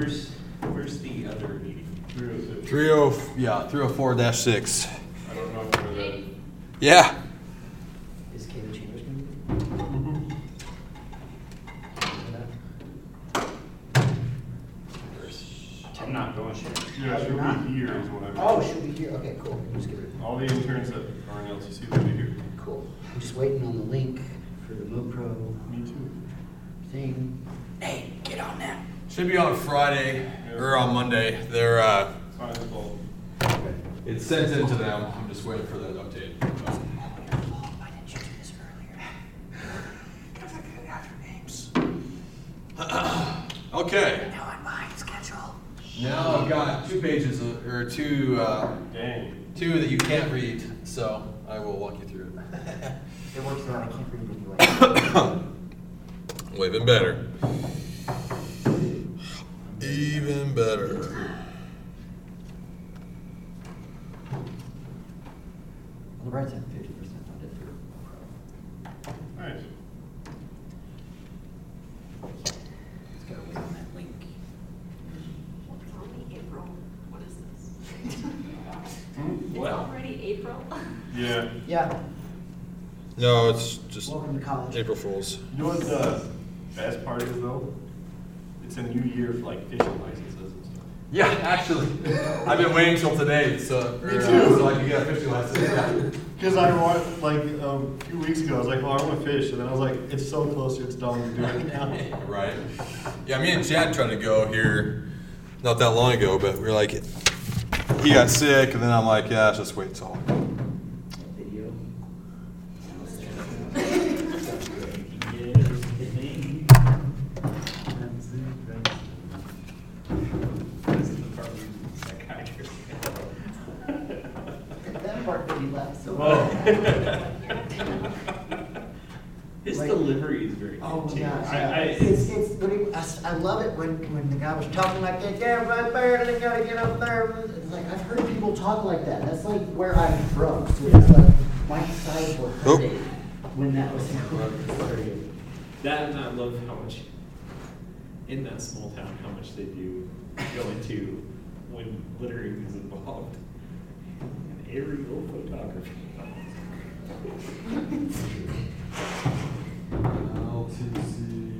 Where's, where's the other meeting? Three oh six. Three oh, yeah, three oh four dash six. I don't know where that. Yeah. Is Kayla Chambers gonna be? I'm not going. Yeah, she'll be here is what I meant. Oh, she'll be here, okay, cool, just give her, All the interns that are in LTC will be here. cool. I'm just waiting on the link for the MoPro Me too. thing. Hey, get on that. Should be on Friday or on Monday. They're uh, It's fine, it's all. it's sent in to them. I'm just waiting for that update. Why didn't you do this earlier? Because I couldn't have your names. okay. Now I'm behind schedule. Now I've got two pages of, or two uh, Dang. two that you can't read, so I will walk you through it. It works out, I can't read anyway. Well, even better. Even better. On the right side, fifty percent funded through MoPro. Nice. Just gotta wait on that link. It's only April. What is this? It's What? already April? Yeah. Yeah, No, it's just welcome to college. April Fools. You know what the best part is though? It's a new year for like fishing licenses and stuff. Yeah, actually, I've been waiting till today, so or, uh, too. so I can get a fishing license. Because I want, like, um, a few weeks ago, I was like, oh, I want to fish, and then I was like, it's so close to its done to do it now. Right. Yeah, me and Chad tried to go here not that long ago, but we were like, he got sick, and then I'm like, yeah, let's just wait till. Video. This is the part where you psychiatrist. That part made me laugh so Whoa. hard. His Like- delivery is very good Oh too. gosh, I, yeah. I, it's, it's, when he, I, s- I love it when, when the guy was talking like that, yeah, right there, they gotta get up there. It's like, I've heard people talk like that, that's like where I'm from, so it's like, my sides were Oh. hurting when that was happening. that and I love how much, in that small town, how much they do go into when littering is involved. And aerial photography. LTC four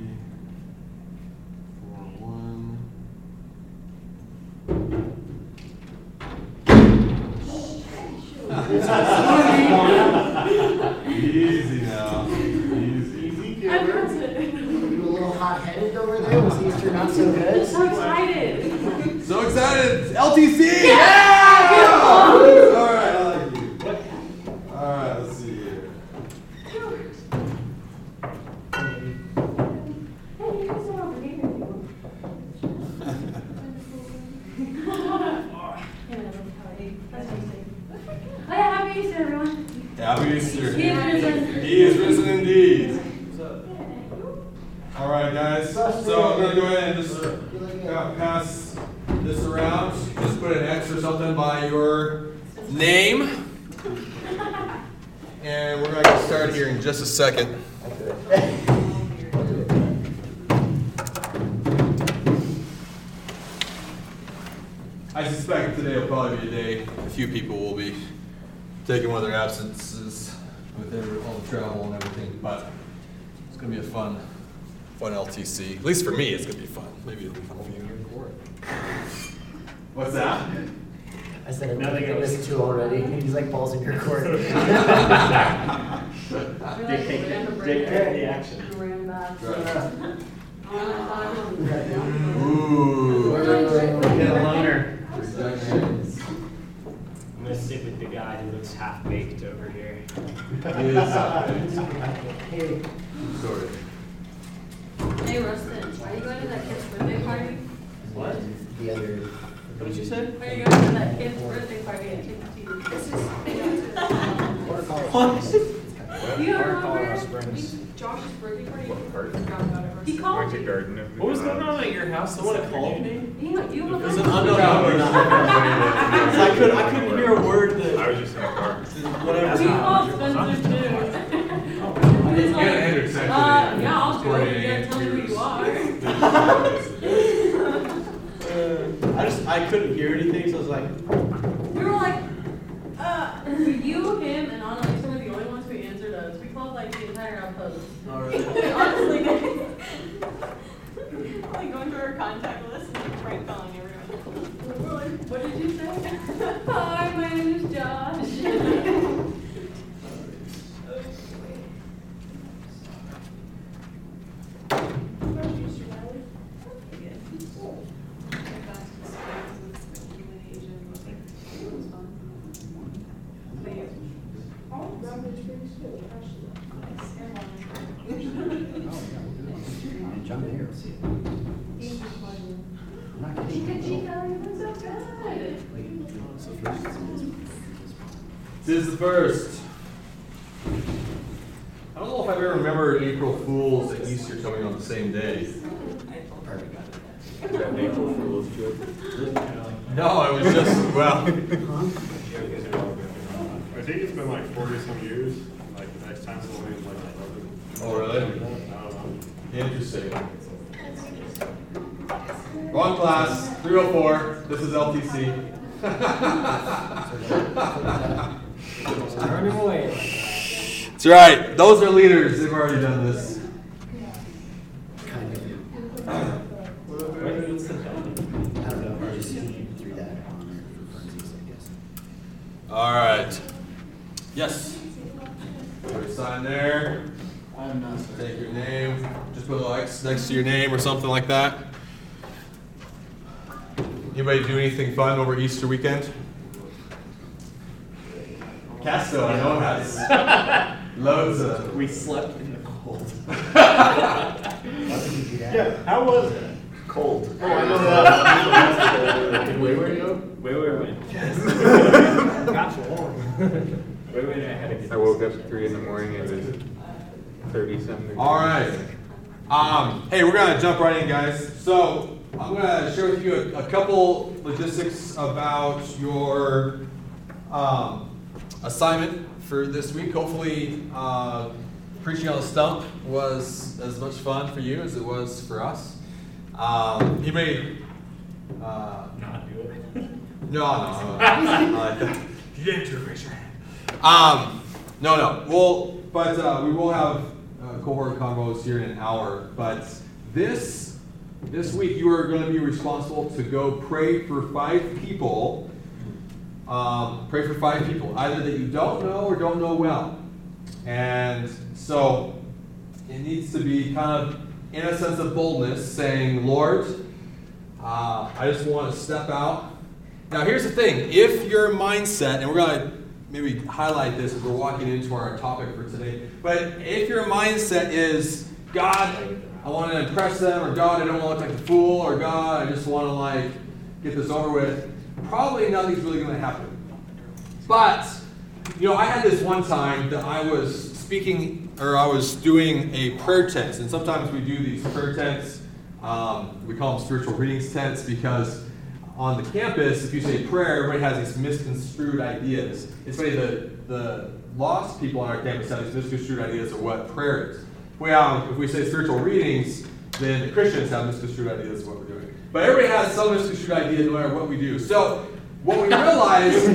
fun, fun LTC. At least for me, it's gonna be fun. Maybe it'll be fun for you. What's that? I said, Now I they think I gotta- listened to already, he's like balls in your court. Dictate, dictate the action. Ram back. Ooh. Get a loner. I'm gonna sit with the guy who looks half baked over here. Is, Hey, Sorry. Hey Rustin, are you going to that kid's birthday party? What? the other. What did you say? Are you going to that kid's birthday party at Chicken What? You don't Park remember? Josh's birthday party? What part? He called me. garden What was going on at your house? Someone called me? You, you It was an unknown number. I couldn't, I couldn't hear a word I was just in the car. whatever. He called Spencer too. I didn't get it, Andrew, second. Uh, yeah, I'll go. Great You gotta tell me who you are. Uh, I just, I couldn't hear anything, so I was like, We were like, uh, you, him, and Anna Lisa were the only ones who answered us. We called like the entire outpost. alright. Honestly, like going through our contact list and like prank calling everyone. we're like, what did you say? Hi, my name is Josh. And John Mayer. I'm not kidding. Chica Chica, you've been so good. This is the first. I don't know if I've ever remembered April Fools and Easter coming on the same day. April Fool's joke. No, it was just, well, I think it's been like forty some years, like the next time's only like eleven. Oh, really? I don't know. interesting. Wrong class, 304, this is LTC. Turn him away. That's right, those are leaders, they've already done this. Kind of. What's? I don't know, I just threw that on for funsies, I guess. All right. Yes. Put a sign there. I'm not. Take your name. Just put a little X next to your name or something like that. Anybody do anything fun over Easter weekend? Casto, I know has loads of. We slept in the cold. Why would you do that? Yeah, how was it? Cold. Oh, I know that. Did Wayward go? Wait, wait, wait. Got warm. Wait, wait, I had to get. I woke up at three in the morning and it was thirty something. All right. Um, hey, we're gonna jump right in, guys. So I'm gonna share with you a, a couple logistics about your um, assignment for this week. Hopefully, uh, preaching on the stump was as much fun for you as it was for us. Um, you may. Uh, Not do it. no, no, no. I like that. If you didn't do it, raise your hand. Um, no, no. Well, but uh, we will have uh, cohort combos here in an hour. But this this week, you are going to be responsible to go pray for five people. Um, pray for five people, either that you don't know or don't know well. And so it needs to be kind of in a sense of boldness, saying, Lord, uh, I just want to step out. Now, here's the thing if your mindset, and we're going to maybe highlight this as we're walking into our topic for today, but if your mindset is, God, I want to impress them, or God, I don't want to look like a fool, or God, I just want to like get this over with, probably nothing's really going to happen. But, you know, I had this one time that I was speaking, or I was doing a prayer tent, and sometimes we do these prayer tents. Um, we call them spiritual readings tents because on the campus, if you say prayer, everybody has these misconstrued ideas. It's funny, the, the lost people on our campus have these misconstrued ideas of what prayer is. Well, if we say spiritual readings, then the Christians have misconstrued ideas of what we're doing. But everybody has some misconstrued idea no matter what we do. So what we realize is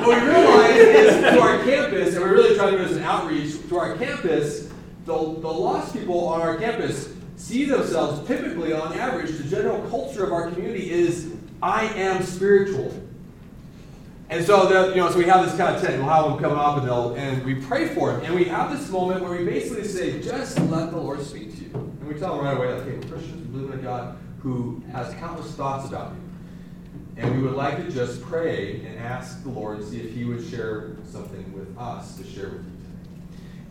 what we realize is to our campus, and we're really trying to do this an outreach to our campus, the, the lost people on our campus see themselves typically on average, the general culture of our community is I am spiritual. And so, you know, so we have this kind of tent. We'll have them come up and and we pray for them. And we have this moment where we basically say, just let the Lord speak. And we tell them right away, like, hey, we're Christians, we believe in a God who has countless thoughts about you. And we would like to just pray and ask the Lord to see if He would share something with us to share with you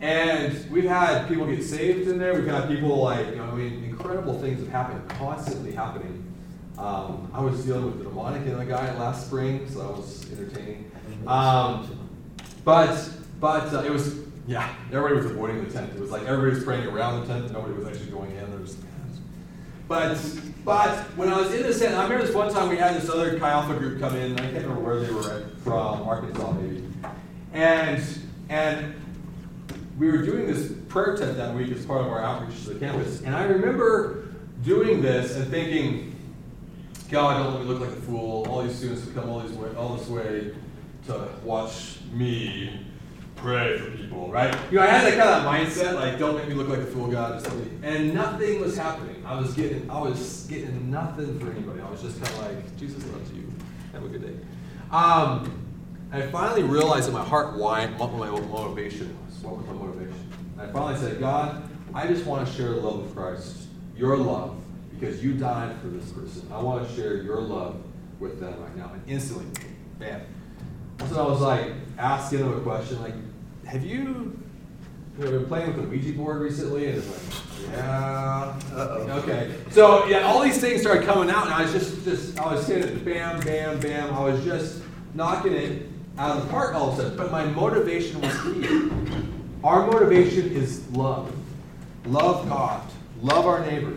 today. And we've had people get saved in there. We've had people like, you know, I mean, incredible things have happened, constantly happening. Um, I was dealing with the demonic in a guy last spring, so that was entertaining. Um, but but uh, it was yeah, everybody was avoiding the tent. It was like everybody was praying around the tent. Nobody was actually going in. There was, but but when I was in the tent, I remember this one time we had this other Chi Alpha group come in. I can't remember where they were at, from, Arkansas maybe, and and we were doing this prayer tent that week as part of our outreach to the campus. And I remember doing this and thinking, God, don't let me look like a fool. All these students have come all this way, all this way to watch me pray for people, right? You know, I had that kind of mindset, like, don't make me look like a fool, God. Let me. And nothing was happening. I was getting, I was getting nothing for anybody. I was just kind of like, Jesus loves you. Have a good day. Um, I finally realized in my heart why what my motivation was. What was my motivation? I finally said, God, I just want to share the love of Christ, your love, because you died for this person. I want to share your love with them right now. And instantly, bam. So I was like asking them a question, like, have you, you know, been playing with the Ouija board recently? And it's like, yeah. Uh-oh. Okay. So yeah, all these things started coming out, and I was just, just, I was hitting it, bam, bam, bam. I was just knocking it out of the park all of a sudden. But my motivation was key. Our motivation is love. Love God. Love our neighbor.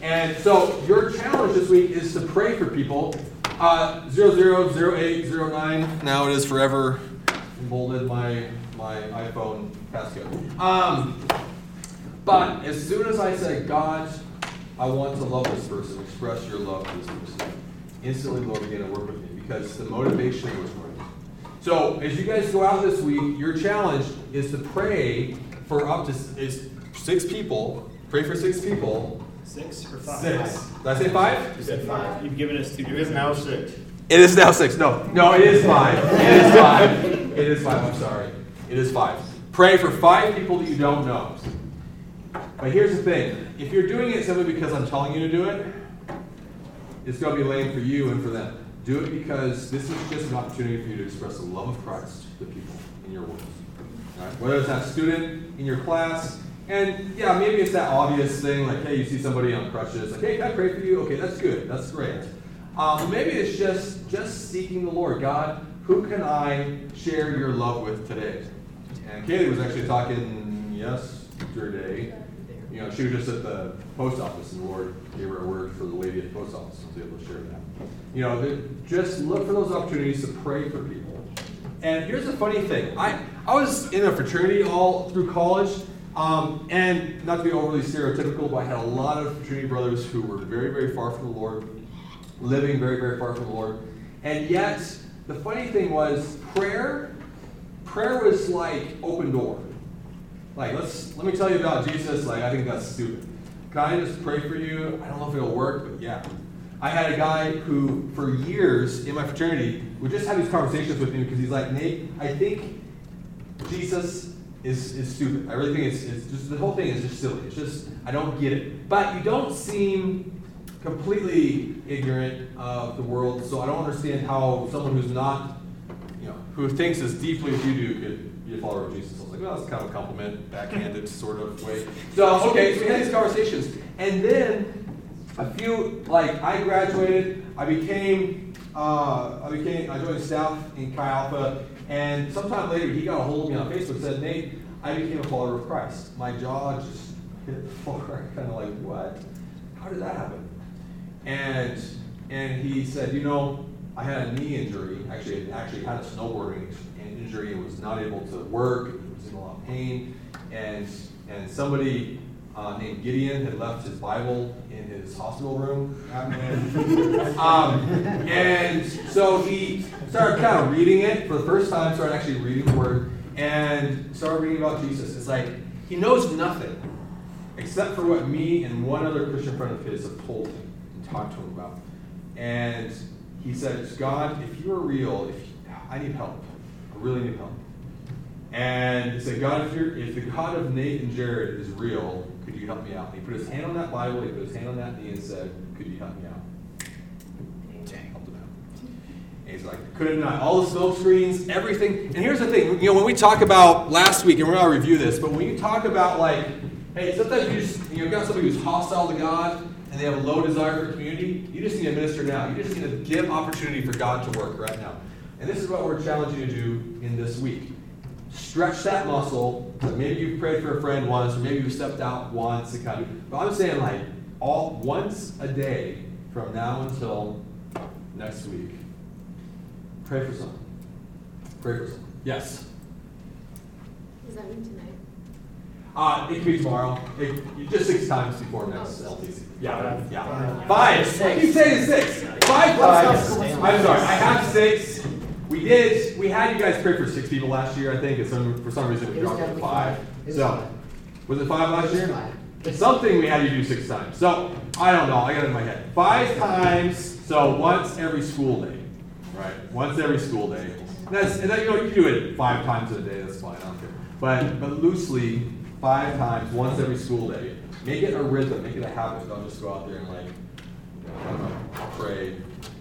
And so your challenge this week is to pray for people. Uh, 000809. Now it is forever emboldened my, my iPhone passcode. Um, but as soon as I say, God, I want to love this person, express your love to this person, instantly the Lord began to work with me because the motivation was right. So as you guys go out this week, your challenge is to pray for up to is six people. Pray for six people. Six or five? Six. Did I say five? You said five. You've given us two. It is now six. It is now six. No, no, it is five. It is five. It is five. I'm sorry. It is five. Pray for five people that you don't know. But here's the thing: if you're doing it simply because I'm telling you to do it, it's going to be lame for you and for them. Do it because this is just an opportunity for you to express the love of Christ to people in your world. Right? Whether it's that student in your class, and yeah, maybe it's that obvious thing like, hey, you see somebody on crutches, like, hey, can I pray for you? Okay, that's good, that's great. Um, maybe it's just just seeking the Lord. God, who can I share your love with today? And Kaylee was actually talking yesterday. You know, she was just at the post office, and the Lord gave her a word for the lady at the post office. I was able to share that. You know, just look for those opportunities to pray for people. And here's the funny thing: I I was in a fraternity all through college. Um, and not to be overly stereotypical, but I had a lot of fraternity brothers who were very, very far from the Lord, living very, very far from the Lord. And yet, the funny thing was, prayer, prayer was like open door. Like, let's let me tell you about Jesus. Like, I think that's stupid. Can I just pray for you? I don't know if it'll work, but yeah. I had a guy who, for years in my fraternity, would just have these conversations with me because he's like, Nate, I think Jesus is, is stupid. I really think it's, it's just the whole thing is just silly. It's just I don't get it. But you don't seem completely ignorant of the world, so I don't understand how someone who's not, who thinks as deeply as you do could be a follower of Jesus. I was like, well, that's kind of a compliment, backhanded sort of way. So okay, so we had these conversations, and then a few like I graduated, I became uh, I became I joined staff in Chi Alpha, and sometime later he got a hold of me on Facebook and said, Nate, I became a follower of Christ. My jaw just hit the floor, kind of like what? How did that happen? And and he said, you know, I had a knee injury. Actually, I actually had a snowboarding injury and was not able to work. Was in a lot of pain, and and somebody uh, named Gideon had left his Bible in his hospital room. um, and so he started kind of reading it for the first time, started actually reading the Word, and started reading about Jesus. It's like he knows nothing except for what me and one other Christian friend of his have told him and talked to him about. And he said, God, if you are real, if I need help. I really need help. And he said, God, if, you're, if the God of Nate and Jared is real, could you help me out? And he put his hand on that Bible, he put his hand on that knee and said, Could you help me out? He's like, couldn't deny all the smoke screens, everything. And here's the thing, you know, when we talk about last week, and we're gonna review this, but when you talk about like, hey, sometimes you just you know, got somebody who's hostile to God and they have a low desire for community, you just need to minister now. You just need to give opportunity for God to work right now. And this is what we're challenging you to do in this week. Stretch that muscle. that Maybe you've prayed for a friend once, or maybe you've stepped out once and kind of. But I'm saying like all once a day from now until next week. Pray for someone. Pray for someone. Yes. Does that mean tonight? Uh, it could be tomorrow. It, just six times before next LTC. Yeah, yeah. Five. Five. I keep saying six. Five times. I'm sorry. I have six. We did. We had you guys pray for six people last year. I think. And some, for some reason we It dropped it to five. five. So, was it five last It year? five. Something we had you do six times. So I don't know. I got it in my head. Five times. So once every school day, right? Once every school day. And that's and that, you know you can do it five times a day. That's fine. I don't care. But but loosely, five times, once every school day. Make it a rhythm. Make it a habit. Don't just go out there and like don't know, pray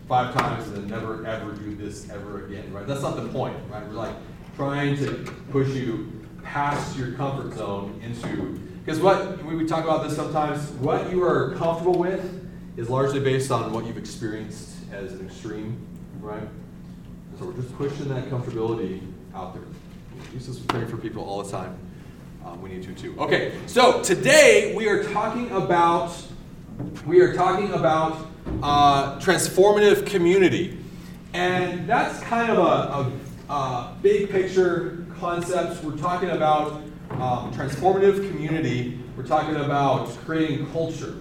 five times and then never ever do this ever again. Right? That's not the point. Right? We're like trying to push you past your comfort zone into because what we, talk about this sometimes what you are comfortable with is largely based on what you've experienced as an extreme right so we're just pushing that comfortability out there jesus is praying for people all the time um, we need to too okay so today we are talking about we are talking about uh, transformative community and that's kind of a, a, a big picture concept. We're talking about um, transformative community. We're talking about creating culture.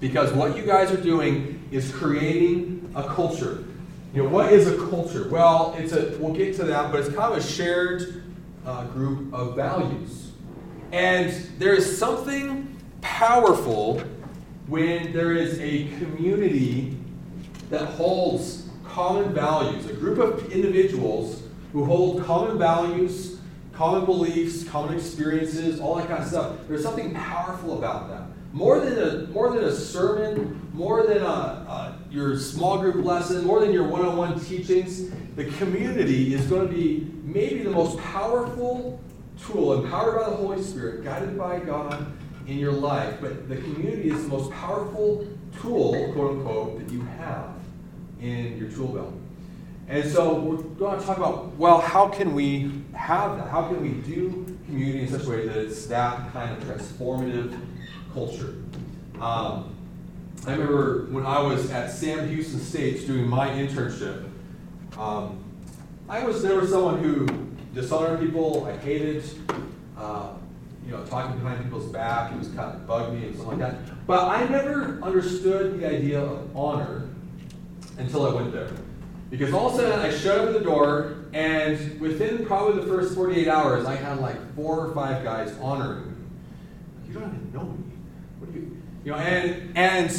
Because what you guys are doing is creating a culture. You know, what is a culture? Well, it's a, we'll get to that, but it's kind of a shared uh, group of values. And there is something powerful when there is a community that holds common values, a group of individuals who hold common values, common beliefs, common experiences, all that kind of stuff. There's something powerful about that. More than a more than a sermon, more than a, a, your small group lesson, more than your one-on-one teachings, the community is going to be maybe the most powerful tool, empowered by the Holy Spirit, guided by God in your life. But the community is the most powerful tool, quote unquote, that you have in your tool belt. And so we're going to talk about, well, how can we have that? How can we do community in such a way that it's that kind of transformative culture? Um, I remember when I was at Sam Houston States doing my internship, um, I was never someone who dishonored people. I hated, uh, you know, talking behind people's back. It was kind of bugged me and stuff like that. But I never understood the idea of honor until I went there. Because all of a sudden I showed up at the door, and within probably the first 48 hours, I had like four or five guys honoring me. You don't even know me. What do you, you know? And and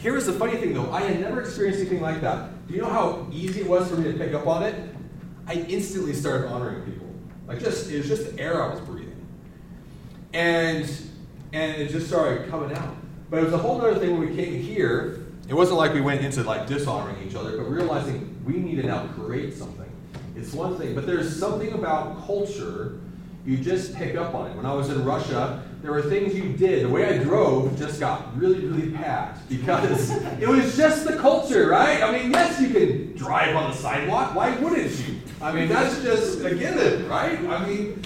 here's the funny thing though, I had never experienced anything like that. Do you know how easy it was for me to pick up on it? I instantly started honoring people. Like just it was just the air I was breathing, and and it just started coming out. But it was a whole other thing when we came here. It wasn't like we went into like dishonoring each other, but realizing we need to now create something. It's one thing, but there's something about culture you just pick up on it. When I was in Russia, there were things you did. The way I drove just got really, really packed because it was just the culture, right? I mean, yes, you can drive on the sidewalk. Why wouldn't you? I mean, that's just a given, right? I mean,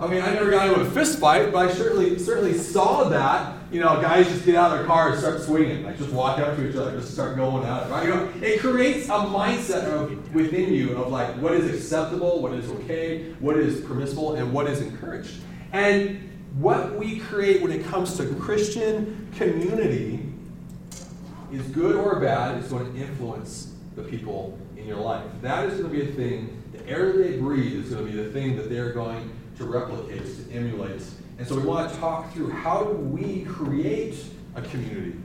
I mean, I never got into a fist fight, but I certainly certainly saw that. You know, guys just get out of their car and start swinging, like just walk up to each other, just start going at it. Right? You know, it creates a mindset of within you of like what is acceptable, what is okay, what is permissible, and what is encouraged. And what we create when it comes to Christian community is good or bad, is going to influence the people in your life. That is going to be a thing. The air they breathe is going to be the thing that they're going to replicate, to emulate. And so we want to talk through how do we create a community?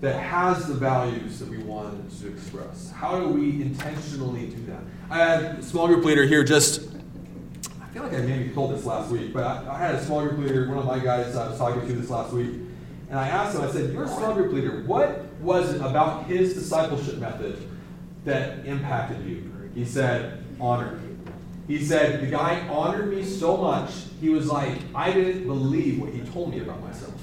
that has the values that we want to express? How do we intentionally do that? I had a small group leader here just, feel like I maybe told this last week, but I, I had a small group leader, one of my guys I was talking to this last week, and I asked him, I said, You're a small group leader. What was it about his discipleship method that impacted you? He said, Honor. He said, The guy honored me so much, he was like, I didn't believe what he told me about myself.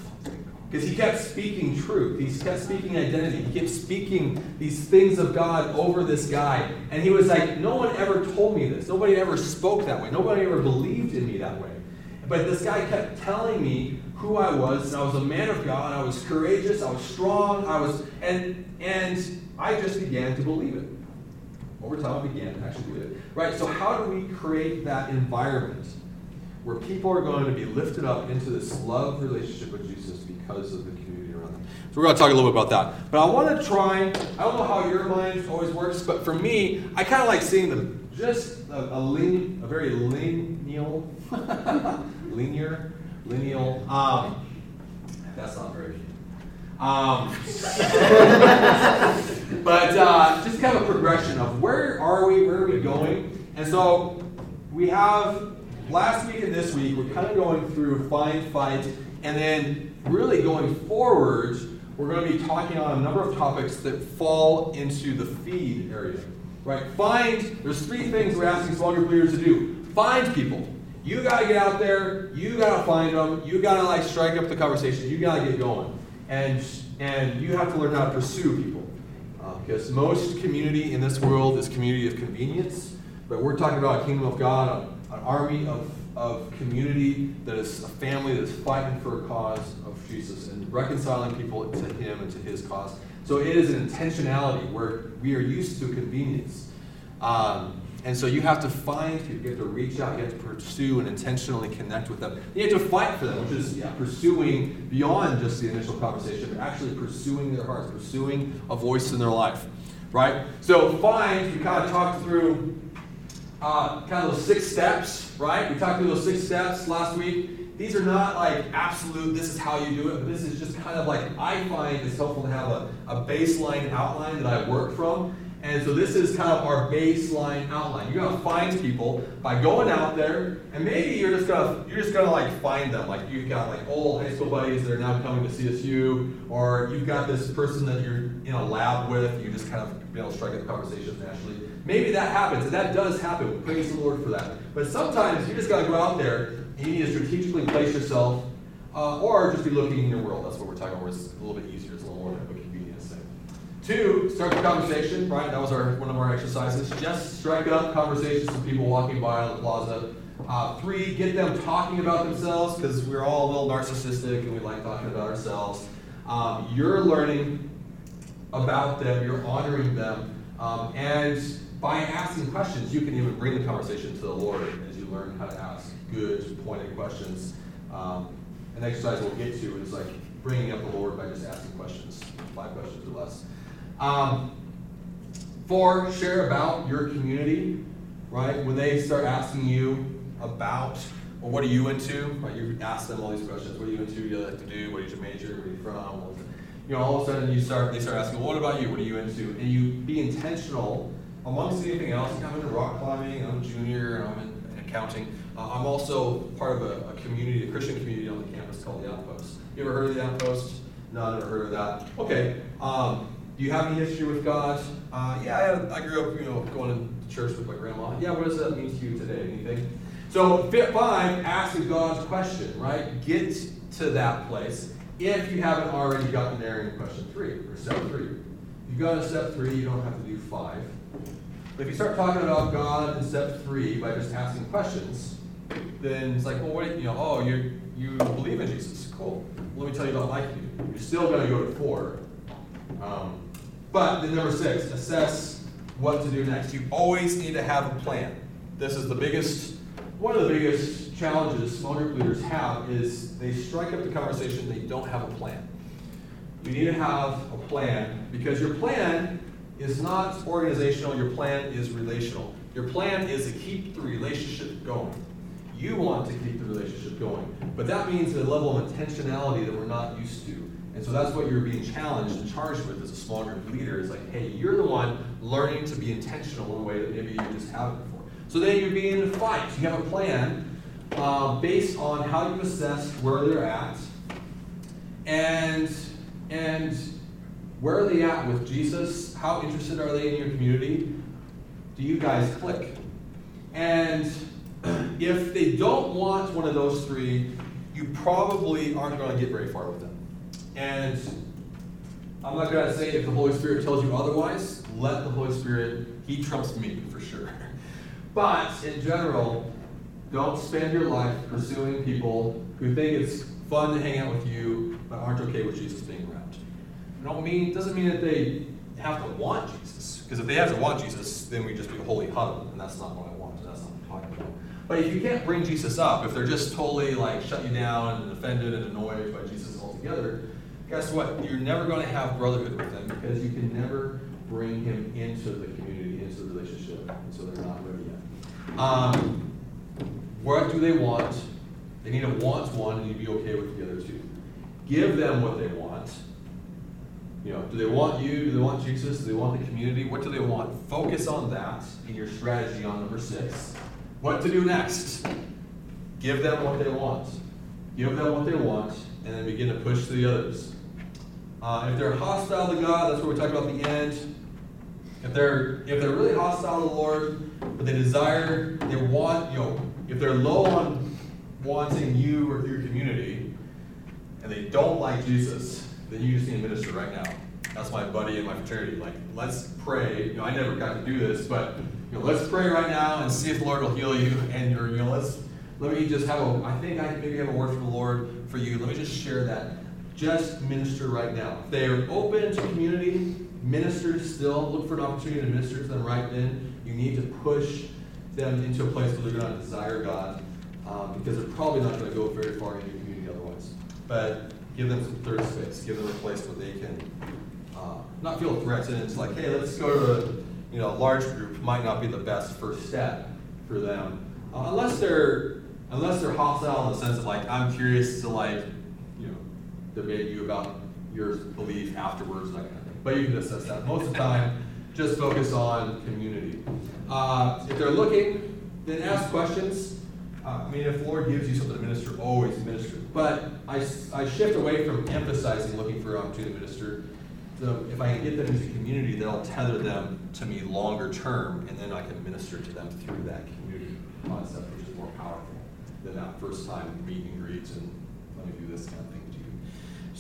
Because he kept speaking truth. He kept speaking identity. He kept speaking these things of God over this guy. And he was like, No one ever told me this. Nobody ever spoke that way. Nobody ever believed in me that way. But this guy kept telling me who I was. And I was a man of God. I was courageous. I was strong. I was, and and I just began to believe it. Over time, I began to actually believe it. Right. So how do we create that environment where people are going to be lifted up into this love relationship with Jesus because of the community around them? So we're going to talk a little bit about that. But I want to try. I don't know how your mind always works, but for me, I kind of like seeing them just a, a lean, a very lineal, linear, lineal. Um, that's not very. Um, but uh, just kind of a progression of where are we, where are we going, and so we have last week and this week we're kind of going through find, fight, and then really going forward we're going to be talking on a number of topics that fall into the feed area. Right? Find. There's three things we're asking small group leaders to do. Find people. You got to get out there. You got to find them. You got to like strike up the conversation. You got to get going, and and you have to learn how to pursue people. Uh, because most community in this world is community of convenience, but we're talking about a kingdom of God, an army of, of community that is a family that is fighting for a cause of Jesus and reconciling people to Him and to His cause. So it is an intentionality where we are used to convenience. Um, and so you have to find you have to reach out, you have to pursue and intentionally connect with them. You have to fight for them, which is yeah, pursuing beyond just the initial conversation, but actually pursuing their hearts, pursuing a voice in their life. Right? So find, we kind of talked through uh, kind of those six steps, right? We talked through those six steps last week. These are not like absolute, this is how you do it, but this is just kind of like, I find it's helpful to have a, a baseline outline that I work from. And so this is kind of our baseline outline. You're gonna find people by going out there, and maybe you're just gonna you're just gonna like find them. Like you've got like old high school buddies that are now coming to CSU, or you've got this person that you're in a lab with. You just kind of be able to strike up the conversation naturally. Maybe that happens, and that does happen. Praise the Lord for that. But sometimes you just gotta go out there and you need to strategically place yourself, uh, or just be looking in your world. That's what we're talking about. Where it's a little bit easier. It's a little more of a convenience thing. Two, start the conversation, right? That was our one of our exercises. Just strike up conversations with people walking by on the plaza. Uh, three, get them talking about themselves because we're all a little narcissistic and we like talking about ourselves. Um, you're learning about them, you're honoring them, um, and by asking questions, you can even bring the conversation to the Lord as you learn how to ask good, pointed questions. Um, an exercise we'll get to is like bringing up the Lord by just asking questions, five questions or less. Um, four, share about your community, right? When they start asking you about, well, what are you into? Right? You ask them all these questions. What are you into? What do you like to do? What is your major? Where are you from? You know, all of a sudden you start, they start asking, well, what about you? What are you into? And you be intentional amongst anything else. I'm into rock climbing. I'm a junior. I'm in, in accounting. Uh, I'm also part of a, a community, a Christian community on the campus called the Outpost. You ever heard of the Outpost? No, I've never heard of that. Okay. Um, do you have any history with God? Uh, yeah, I, I grew up, you know, going to church with my grandma. Yeah, what does that mean to you today? Anything? So, fit five, asking God's question, right? Get to that place if you haven't already gotten there in question three or step three. If you got to step three, you don't have to do five. But if you start talking about God in step three by just asking questions, then it's like, well, what, you know, oh, you you believe in Jesus. Cool. Let me tell you about my community. You're still going to go to four. Um, but then number six, assess what to do next. You always need to have a plan. This is the biggest, one of the biggest challenges small group leaders have is they strike up the conversation, they don't have a plan. You need to have a plan because your plan is not organizational, your plan is relational. Your plan is to keep the relationship going. You want to keep the relationship going, but that means a level of intentionality that we're not used to And so that's what you're being challenged and charged with as a small group leader. Is like, hey, you're the one learning to be intentional in a way that maybe you just haven't before. So then you're being in a fight. You have a plan uh, based on how you assess where they're at, and and where are they at with Jesus? How interested are they in your community? Do you guys click? And if they don't want one of those three, you probably aren't going to get very far with them. And I'm not going to say if the Holy Spirit tells you otherwise, let the Holy Spirit, He trumps me for sure. But in general, don't spend your life pursuing people who think it's fun to hang out with you, but aren't okay with Jesus being around. It don't mean doesn't mean that they have to want Jesus. Because if they have to want Jesus, then we just be a holy huddle, and that's not what I want. That's not what I'm talking about. But if you can't bring Jesus up, if they're just totally like shut you down and offended and annoyed by Jesus altogether, guess what? You're never going to have brotherhood with them because you can never bring him into the community, into the relationship, and so they're not ready yet. Um, what do they want? They need to want one, and you'd be okay with the other two. Give them what they want. You know, do they want you? Do they want Jesus? Do they want the community? What do they want? Focus on that in your strategy on number six. What to do next? Give them what they want. Give them what they want, and then begin to push to the others. Uh, if they're hostile to God, that's what we talked about at the end. If they're if they're really hostile to the Lord, but they desire, they want, you know, if they're low on wanting you or your community, and they don't like Jesus, then you just need to minister right now. That's my buddy in my fraternity. Like, let's pray. You know, I never got to do this, but you know, let's pray right now and see if the Lord will heal you. And or you know, let's let me just have a. I think I maybe have a word from the Lord for you. Let me just share that. Just minister right now. If they are open to community, minister still. Look for an opportunity to minister to them right then. You need to push them into a place where they're going to desire God, um, because they're probably not going to go very far in your community otherwise. But give them some third space. Give them a place where they can uh, not feel threatened. It's like, hey, let's go to a you know large group. Might not be the best first step for them, uh, unless they're unless they're hostile in the sense of like I'm curious to like debate you about your belief afterwards, that kind of thing. But you can assess that. Most of the time, just focus on community. Uh, if they're looking, then ask questions. Uh, I mean, if the Lord gives you something to minister, always minister. But I, I shift away from emphasizing looking for an opportunity to minister. So if I can get them into community, that'll tether them to me longer term, and then I can minister to them through that community concept, which is more powerful than that first time meet and greet and let me do this kind of thing.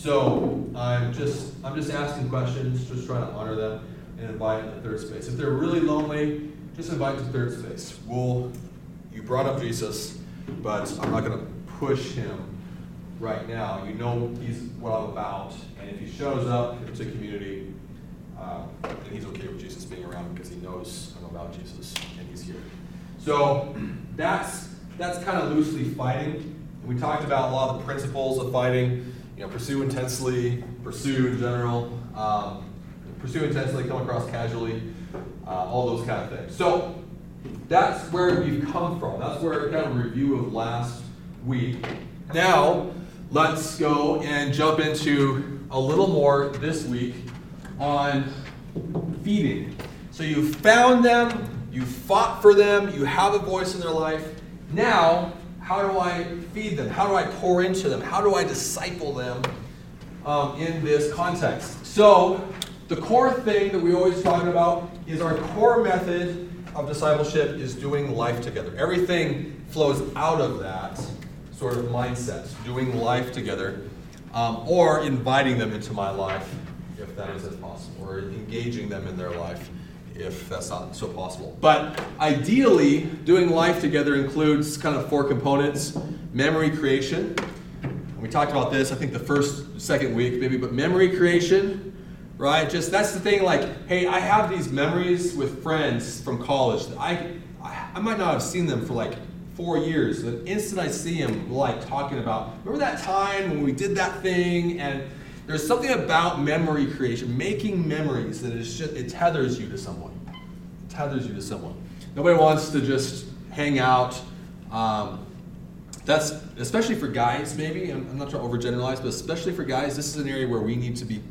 So I'm just I'm just asking questions, just trying to honor them and invite them to third space. If they're really lonely, just invite to third space. We'll you brought up Jesus, but I'm not going to push him right now. You know he's what I'm about, and if he shows up into community, uh, then he's okay with Jesus being around because he knows I'm about Jesus and he's here. So that's that's kind of loosely fighting. We talked about a lot of the principles of fighting. You know, pursue intensely, pursue in general, um, pursue intensely, come across casually, uh, all those kind of things. So that's where we've come from. That's where kind of review of last week. Now, let's go and jump into a little more this week on feeding. So you found them, you fought for them, you have a voice in their life. Now, how do I feed them? How do I pour into them? How do I disciple them um, in this context? So, the core thing that we always talk about is our core method of discipleship is doing life together. Everything flows out of that sort of mindset, doing life together, um, or inviting them into my life if that is possible, or engaging them in their life if that's not so possible. But ideally, doing life together includes kind of four components memory creation. We talked about this, I think, the first, second week, maybe, but memory creation, right? Just that's the thing, like, hey, I have these memories with friends from college that I, I, I might not have seen them for like four years. The instant I see them, like talking about, remember that time when we did that thing? And there's something about memory creation, making memories that is just, it tethers you to someone. It tethers you to someone. Nobody wants to just hang out, um, that's especially for guys, maybe. I'm, I'm not trying to overgeneralize, but especially for guys, this is an area where we need to be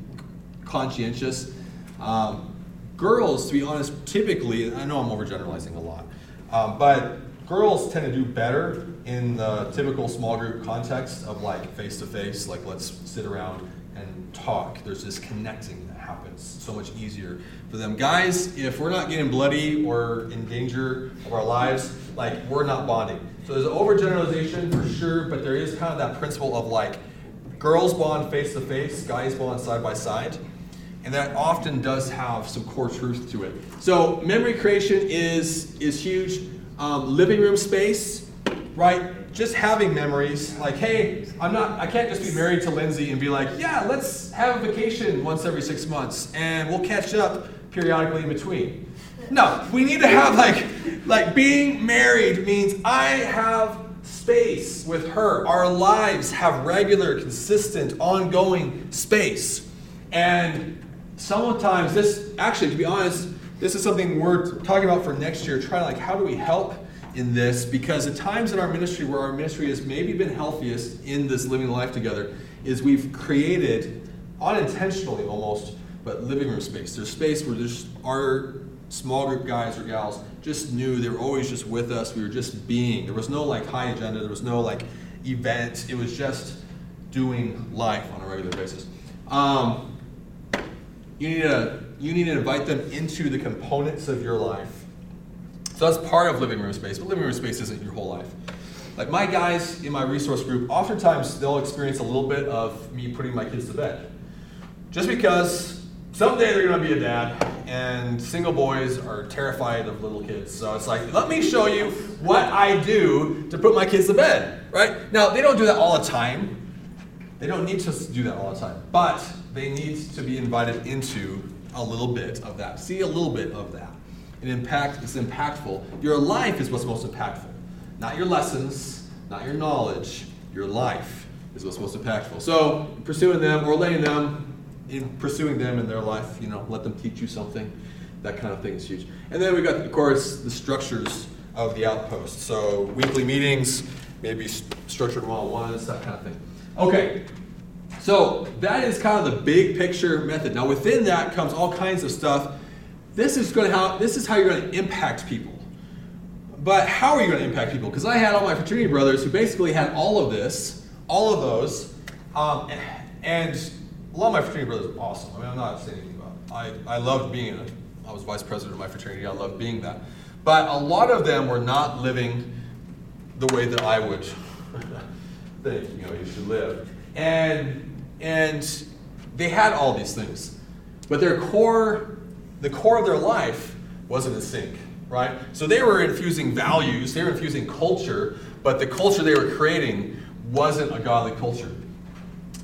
conscientious. Um, girls, to be honest, typically, I know I'm overgeneralizing a lot, um, but girls tend to do better in the typical small group context of like face to face, like let's sit around and talk. There's this connecting that happens so much easier for them. Guys, if we're not getting bloody or in danger of our lives, like we're not bonding. So there's overgeneralization for sure, but there is kind of that principle of like girls bond face to face, guys bond side by side. And that often does have some core truth to it. So memory creation is is huge. Um, living room space, right? Just having memories. Like, hey, I'm not. I can't just be married to Lindsay and be like, yeah, let's have a vacation once every six months, and we'll catch up periodically in between. No, we need to have like, like being married means I have space with her. Our lives have regular, consistent, ongoing space, and sometimes this actually to be honest this is something we're talking about for next year trying to like how do we help in this because at times in our ministry where our ministry has maybe been healthiest in this living life together is we've created unintentionally almost but living room space. There's space where there's our small group guys or gals just knew they were always just with us. We were just being. There was no like high agenda. There was no like event. It was just doing life on a regular basis. Um, you need to you need to invite them into the components of your life. So that's part of living room space, but living room space isn't your whole life. Like my guys in my resource group, oftentimes they'll experience a little bit of me putting my kids to bed. Just because someday they're gonna be a dad, and single boys are terrified of little kids. So it's like, let me show you what I do to put my kids to bed, right? Now, they don't do that all the time. They don't need to do that all the time, but they need to be invited into a little bit of that. See a little bit of that. It impact is impactful. Your life is what's most impactful. Not your lessons, not your knowledge. Your life is what's most impactful. So pursuing them or letting them in pursuing them in their life, you know, let them teach you something. That kind of thing is huge. And then we got, of course, the structures of the outpost. So weekly meetings, maybe structured one-on-ones, that kind of thing. Okay, so that is kind of the big picture method. Now within that comes all kinds of stuff. This is going to how this is how you're going to impact people. But how are you going to impact people? Because I had all my fraternity brothers who basically had all of this, all of those, um, and a lot of my fraternity brothers are awesome. I mean, I'm not saying anything about. It. I I loved being it. I was vice president of my fraternity. I loved being that. But a lot of them were not living the way that I would think you know you should live, and and they had all these things, but their core, the core of their life wasn't in sync, right? So they were infusing values, they were infusing culture, but the culture they were creating wasn't a godly culture.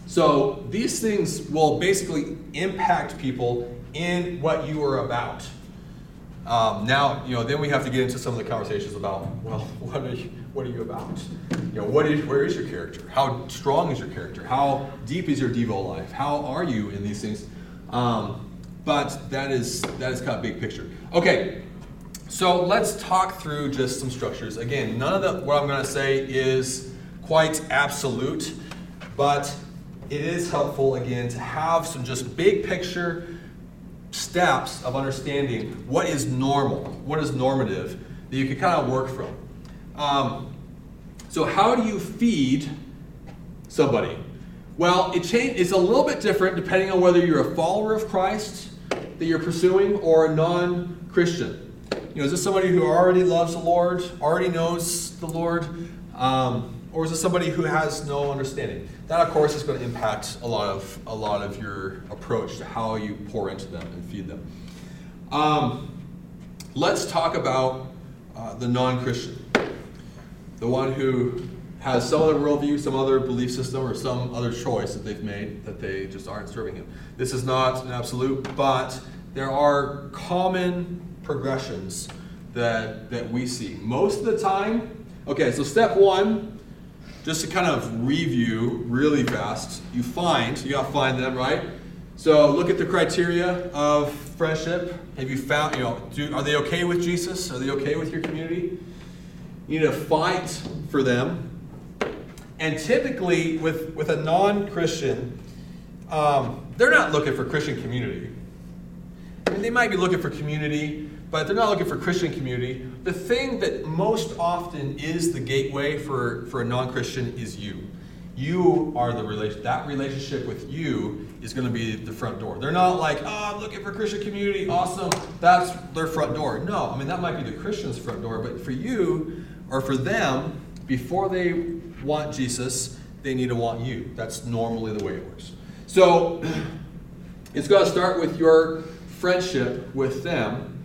So these things will basically impact people in what you are about. Um, now, you know, then we have to get into some of the conversations about, well, what are you, what are you about? You know, what is, where is your character? How strong is your character? How deep is your Devo life? How are you in these things? Um, but that is that is kind of big picture. Okay, so let's talk through just some structures. Again, none of the what I'm going to say is quite absolute, but it is helpful again to have some just big picture steps of understanding what is normal, what is normative, that you can kind of work from. Um, so, how do you feed somebody? Well, it it's a little bit different depending on whether you're a follower of Christ that you're pursuing or a non Christian. You know, is this somebody who already loves the Lord, already knows the Lord, um, or is it somebody who has no understanding? That, of course, is going to impact a lot of a lot of your approach to how you pour into them and feed them. Um, let's talk about uh, the non-Christian, the one who has some other worldview, some other belief system, or some other choice that they've made that they just aren't serving Him. This is not an absolute, but there are common progressions that that we see most of the time. Okay, so step one just to kind of review really fast, you find, you got to find them, right? So look at the criteria of friendship. Have you found, you know, do, are they okay with Jesus? Are they okay with your community? You need to fight for them. And typically, with, with a non Christian, um, they're not looking for Christian community. I mean, they might be looking for community, but they're not looking for Christian community. The thing that most often is the gateway for, for a non Christian is you. You are the relation. That relationship with you is going to be the front door. They're not like, oh, I'm looking for Christian community. Awesome. That's their front door. No, I mean that might be the Christian's front door, but for you or for them, before they want Jesus, they need to want you. That's normally the way it works. So it's going to start with your friendship with them.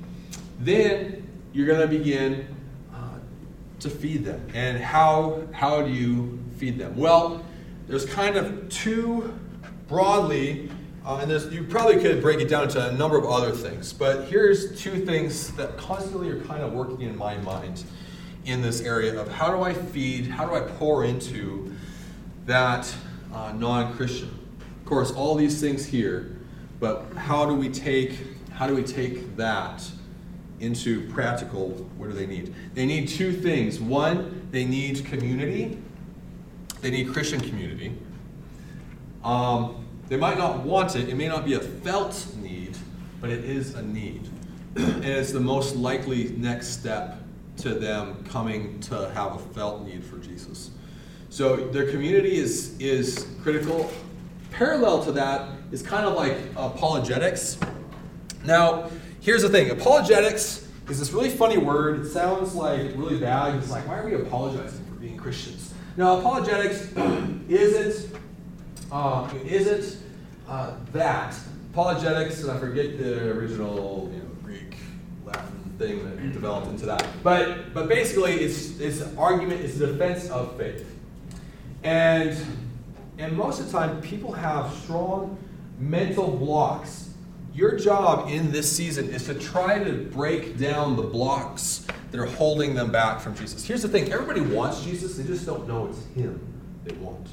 Then you're going to begin uh, to feed them. And how how do you feed them? Well, there's kind of two broadly, uh, and you probably could break it down into a number of other things, but here's two things that constantly are kind of working in my mind in this area of how do I feed, how do I pour into that uh, non Christian? Of course, all these things here, but how do we take how do we take that into practical? What do they need? They need two things. One, they need community. They need Christian community. Um, they might not want it. It may not be a felt need, but it is a need, and it's the most likely next step to them coming to have a felt need for Jesus. So their community is is critical. Parallel to that is kind of like apologetics. Now, here's the thing apologetics is this really funny word. It sounds like really bad. It's like, why are we apologizing for being Christians? Now, apologetics isn't, uh, isn't uh, that. Apologetics, and I forget the original you know, thing that developed into that. But, but basically, it's, it's an argument, it's a defense of faith. And, and most of the time, people have strong mental blocks your job in this season is to try to break down the blocks that are holding them back from Jesus. Here's the thing everybody wants Jesus, they just don't know it's Him they want.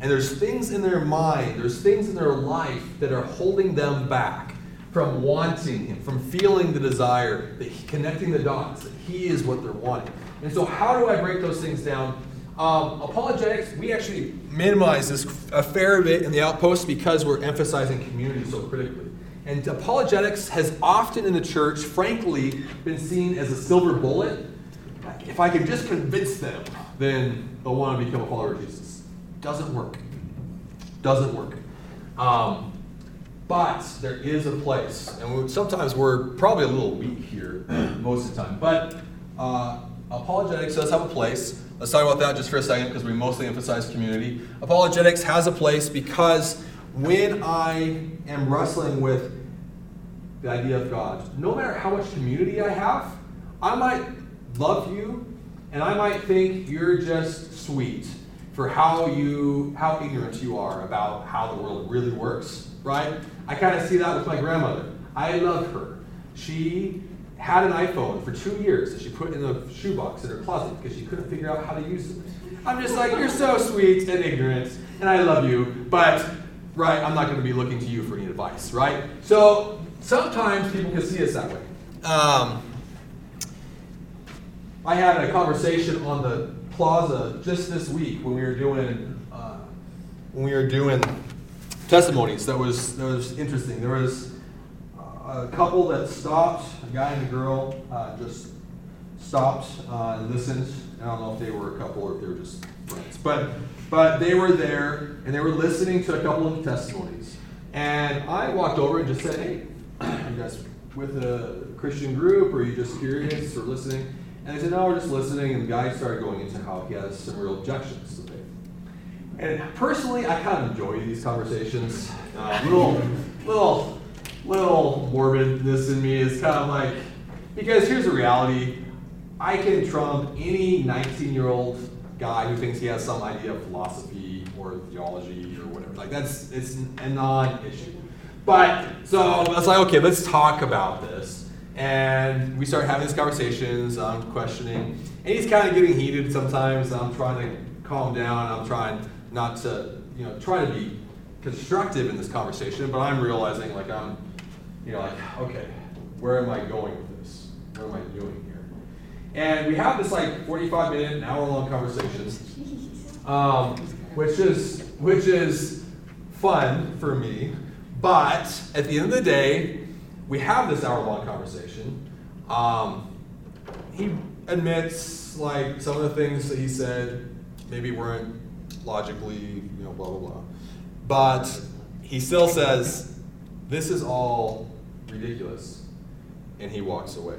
And there's things in their mind, there's things in their life that are holding them back from wanting Him, from feeling the desire, that he, connecting the dots, that He is what they're wanting. And so, how do I break those things down? Um, apologetics, we actually minimize this a fair bit in the outpost because we're emphasizing community so critically. And apologetics has often in the church, frankly, been seen as a silver bullet. If I can just convince them, then they'll want to become a follower of Jesus. Doesn't work. Doesn't work. Um, but there is a place, and we, sometimes we're probably a little weak here most of the time. But uh, apologetics does have a place. Let's talk about that just for a second because we mostly emphasize community. Apologetics has a place because when I am wrestling with the idea of God, no matter how much community I have, I might love you and I might think you're just sweet for how you how ignorant you are about how the world really works, right? I kind of see that with my grandmother. I love her. She had an iPhone for two years that she put in a shoebox in her closet because she couldn't figure out how to use it. I'm just like, you're so sweet and ignorant, and I love you, but right, I'm not going to be looking to you for any advice, right? So sometimes people can see us that way. Um, I had a conversation on the plaza just this week when we were doing uh, when we were doing testimonies. That was that was interesting. There was a couple that stopped, a guy and a girl, uh, just stopped uh, and listened. I don't know if they were a couple or if they were just friends, but but they were there and they were listening to a couple of testimonies. And I walked over and just said, "Hey, you guys with a Christian group, or are you just curious or listening?" And they said, "No, we're just listening." And the guy started going into how he has some real objections. And personally, I kind of enjoy these conversations. Uh, little, little, little morbidness in me is kind of like because here's the reality: I can trump any 19-year-old guy who thinks he has some idea of philosophy or theology or whatever. Like that's it's a non-issue. But so I was like, okay, let's talk about this. And we start having these conversations. I'm questioning, and he's kind of getting heated sometimes. I'm trying to calm down. I'm trying not to, you know, try to be constructive in this conversation. But I'm realizing, like, I'm, you know, like, okay, where am I going with this? What am I doing here? And we have this like 45 minute, an hour long conversations. um, which is which is fun for me. But at the end of the day, we have this hour-long conversation. Um, he admits like some of the things that he said maybe weren't logically, you know, blah blah blah. But he still says, "This is all ridiculous," and he walks away.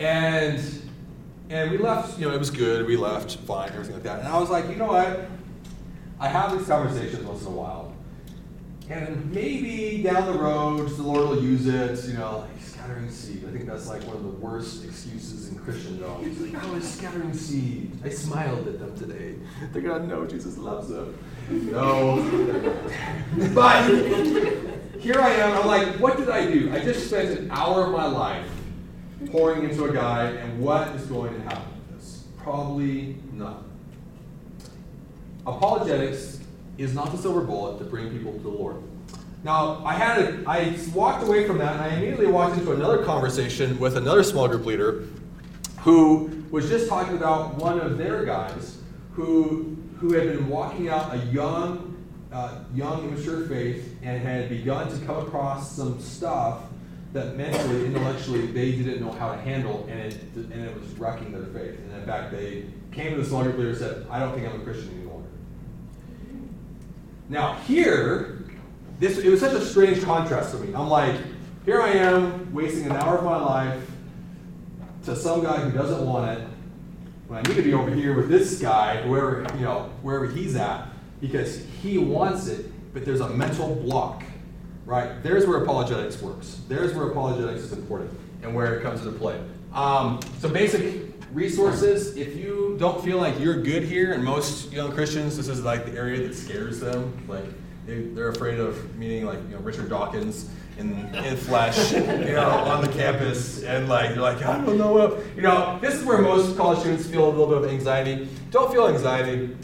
And and we left. You know, it was good. We left fine, everything like that. And I was like, you know what? I have these conversations once in a while. And maybe down the road, the Lord will use it, you know, scattering seed. I think that's like one of the worst excuses in Christendom. He's like, oh, it's scattering seed. I smiled at them today. They're to know Jesus loves them. No. but here I am. I'm like, what did I do? I just spent an hour of my life pouring into a guy, and what is going to happen with this? Probably none. Apologetics is not the silver bullet to bring people to the Lord. Now, I had a, I walked away from that, and I immediately walked into another conversation with another small group leader, who was just talking about one of their guys who who had been walking out a young, uh, young immature faith and had begun to come across some stuff that mentally, intellectually, they didn't know how to handle, and it and it was wrecking their faith. And in fact, they came to the small group leader and said, "I don't think I'm a Christian anymore." Now here, this it was such a strange contrast for me. I'm like, here I am wasting an hour of my life to some guy who doesn't want it, when I need to be over here with this guy, whoever you know, wherever he's at, because he wants it, but there's a mental block. Right? There's where apologetics works. There's where apologetics is important and where it comes into play. Um, so basic resources, if you don't feel like you're good here, and most young Christians, this is like the area that scares them. Like they, they're afraid of meeting like you know Richard Dawkins in, in flesh, you know, on the campus, and like you're like I don't know what you know. This is where most college students feel a little bit of anxiety. Don't feel anxiety.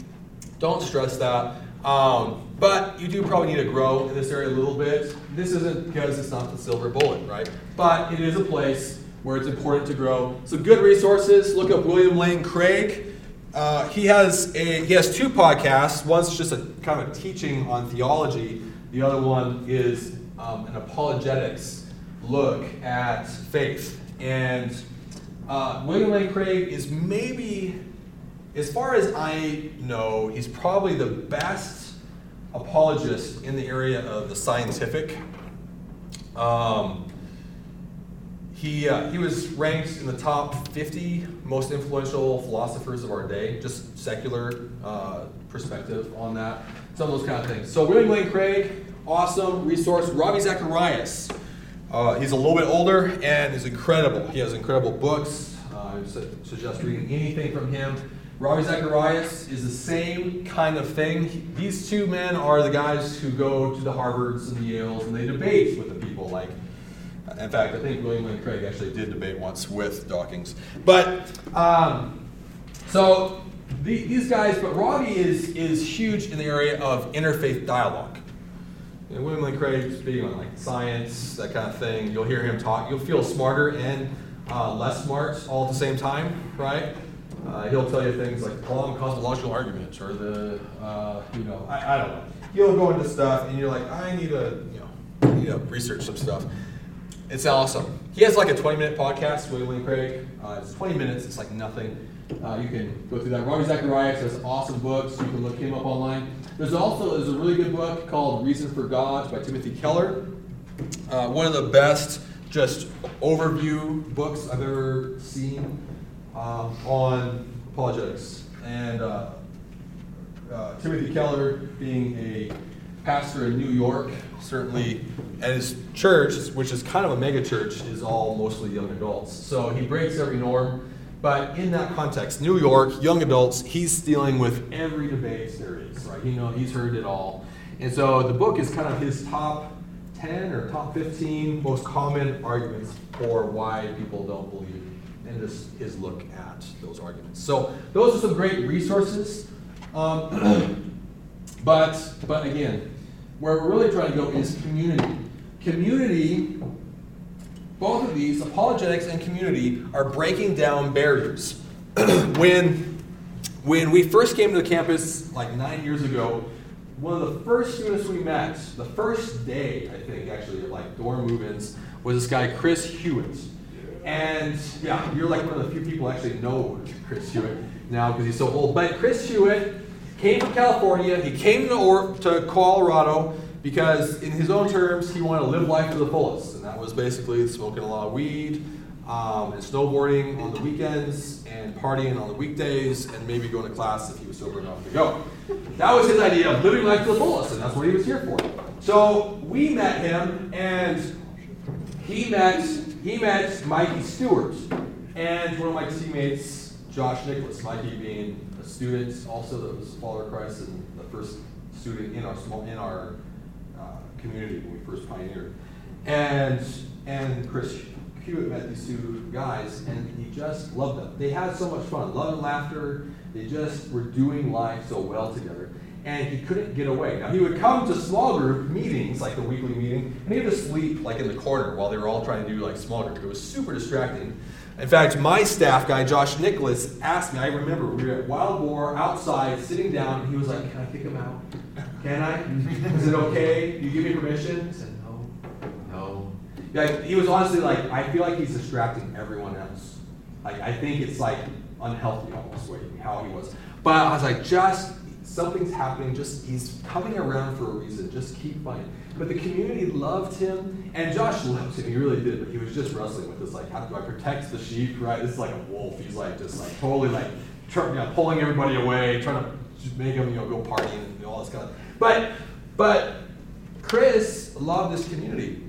Don't stress that. Um, but you do probably need to grow in this area a little bit. This isn't because it's not the silver bullet, right? But it is a place where it's important to grow. So good resources. Look up William Lane Craig. Uh, he has a he has two podcasts. One's just a kind of a teaching on theology. The other one is um, an apologetics look at faith. And uh, William Lane Craig is maybe, as far as I know, he's probably the best apologist in the area of the scientific. Um, he, uh, he was ranked in the top 50 most influential philosophers of our day, just secular uh, perspective on that, some of those kind of things. So, William Lane Craig, awesome resource. Ravi Zacharias, uh, he's a little bit older and is incredible. He has incredible books. Uh, I su- suggest reading anything from him. Ravi Zacharias is the same kind of thing. These two men are the guys who go to the Harvards and the Yales and they debate with the people. Like, in fact, I think William Lane Craig actually did debate once with Dawkins. But um, so the, these guys, but Ravi is is huge in the area of interfaith dialogue. William Lane Craig speaking on like science, that kind of thing. You'll hear him talk. You'll feel smarter and uh, less smart all at the same time, right? Uh, he'll tell you things like long cosmological arguments or the, uh, you know, I, I don't know. He'll go into stuff and you're like, I need to, you know, need to research some stuff. It's awesome. He has like a 20 minute podcast, William Lane Craig. Uh, it's 20 minutes, it's like nothing. Uh, you can go through that. Ravi Zacharias has awesome books. You can look him up online. There's also there's a really good book called Reason for God by Timothy Keller. Uh, one of the best just overview books I've ever seen um, on apologetics. And uh, uh, Timothy Keller, being a pastor in New York, certainly, and his church, which is kind of a mega church, is all mostly young adults. So he breaks every norm. But in that context, New York, young adults, he's dealing with every debate there is, right? You know, he's heard it all. And so the book is kind of his top 10 or top 15 most common arguments for why people don't believe and his look at those arguments. So those are some great resources. Um, but but again, where we're really trying to go is community. Community, both of these, apologetics and community, are breaking down barriers. when When we first came to the campus, like nine years ago, one of the first students we met, the first day, I think, actually, like dorm move-ins, was this guy, Chris Hewitt. And yeah, you're like one of the few people actually know Chris Hewitt now because he's so old. But Chris Hewitt came from California. He came to, or- to Colorado because, in his own terms, he wanted to live life to the fullest. And that was basically smoking a lot of weed, um, and snowboarding on the weekends, and partying on the weekdays, and maybe going to class if he was sober enough to go. That was his idea of living life to the fullest, and that's what he was here for. So we met him, and he met he met Mikey Stewart and one of my teammates, Josh Nicholas. Mikey being a student also that was follower Christ and the first student in our small in our uh, community when we first pioneered. And and Chris Hewitt met these two guys and he just loved them. They had so much fun, love and laughter. They just were doing life so well together and he couldn't get away. Now he would come to small group meetings, like the weekly meeting, and he would just sleep like in the corner while they were all trying to do like small group. It was super distracting. In fact, my staff guy, Josh Nicholas, asked me, I remember we were at Wild Boar outside sitting down, and he was like, Can I kick him out? Can I? Is it okay? Do you give me permission? I said, No, no. He was honestly like, I feel like he's distracting everyone else. Like I think it's like unhealthy almost way how he was. But I was like, just something's happening. Just he's coming around for a reason. Just keep fighting. But the community loved him, and Josh loved him. He really did. But he was just wrestling with this, like, how do I protect the sheep? Right? This is like a wolf. He's like just like totally like you know, pulling everybody away, trying to just make them you know go partying and all this kind of. But but Chris loved this community,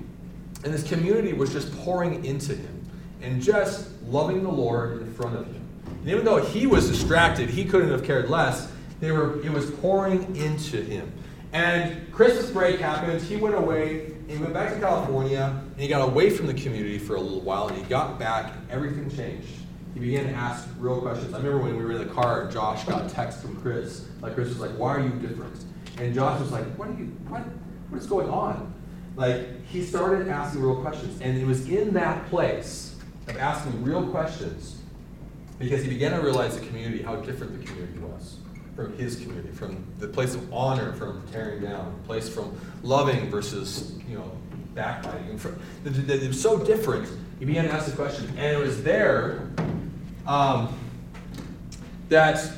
and this community was just pouring into him and just loving the Lord in front of him. And even though he was distracted, he couldn't have cared less. They were, it was pouring into him. And Christmas break happened. He went away. He went back to California. And he got away from the community for a little while. And he got back. And everything changed. He began to ask real questions. I remember when we were in the car Josh got a text from Chris. Like Chris was like, "Why are you different?" And Josh was like, "What are you? What? What is going on?" Like he started asking real questions, and it was in that place of asking real questions because he began to realize the community, how different the community was from his community, from the place of honor, from tearing down, place from loving versus you know backbiting. Was so different. He began to ask the question, and it was there um, that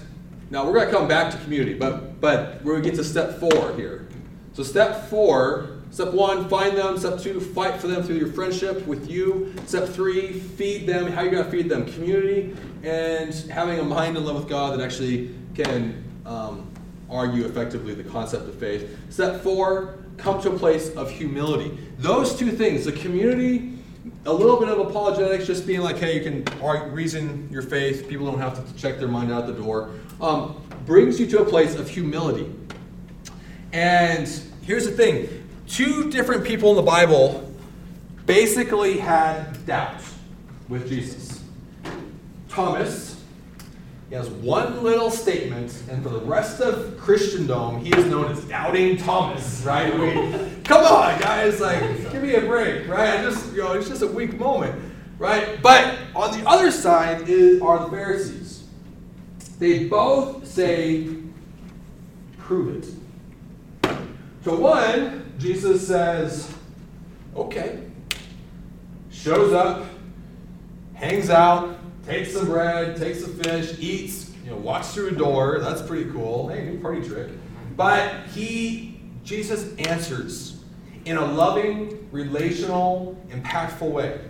now we're going to come back to community, but but we're going to get to step four here. So step four. Step one, find them. Step two, fight for them through your friendship with you. Step three, feed them. How you going to feed them? Community and having a mind in love with God that actually can um, argue effectively the concept of faith. Step four, come to a place of humility. Those two things, the community, a little bit of apologetics, just being like, hey, you can argue, reason your faith, people don't have to check their mind out the door, um, brings you to a place of humility. And here's the thing two different people in the Bible basically had doubts with Jesus. Thomas, he has one little statement, and for the rest of Christendom, he is known as Doubting Thomas, right? I mean, come on, guys, like, give me a break, right? I just, you know, it's just a weak moment, right? But on the other side is, are the Pharisees. They both say, prove it. To one, Jesus says, okay, shows up, hangs out, takes some bread, takes some fish, eats, you know, walks through a door. That's pretty cool. Hey, new party trick. But he, Jesus answers in a loving, relational, impactful way.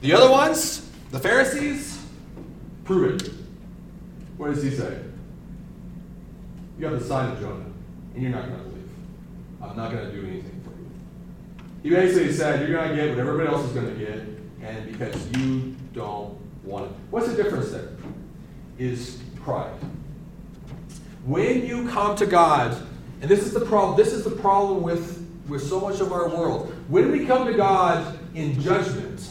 The other ones, the Pharisees, prove it. What does he say? You have the sign of Jonah, and you're not going to believe. I'm not going to do anything for you. He basically said, You're going to get what everybody else is going to get, and because you don't What's the difference there? Is pride. When you come to God, and this is the problem, this is the problem with, with so much of our world. When we come to God in judgment,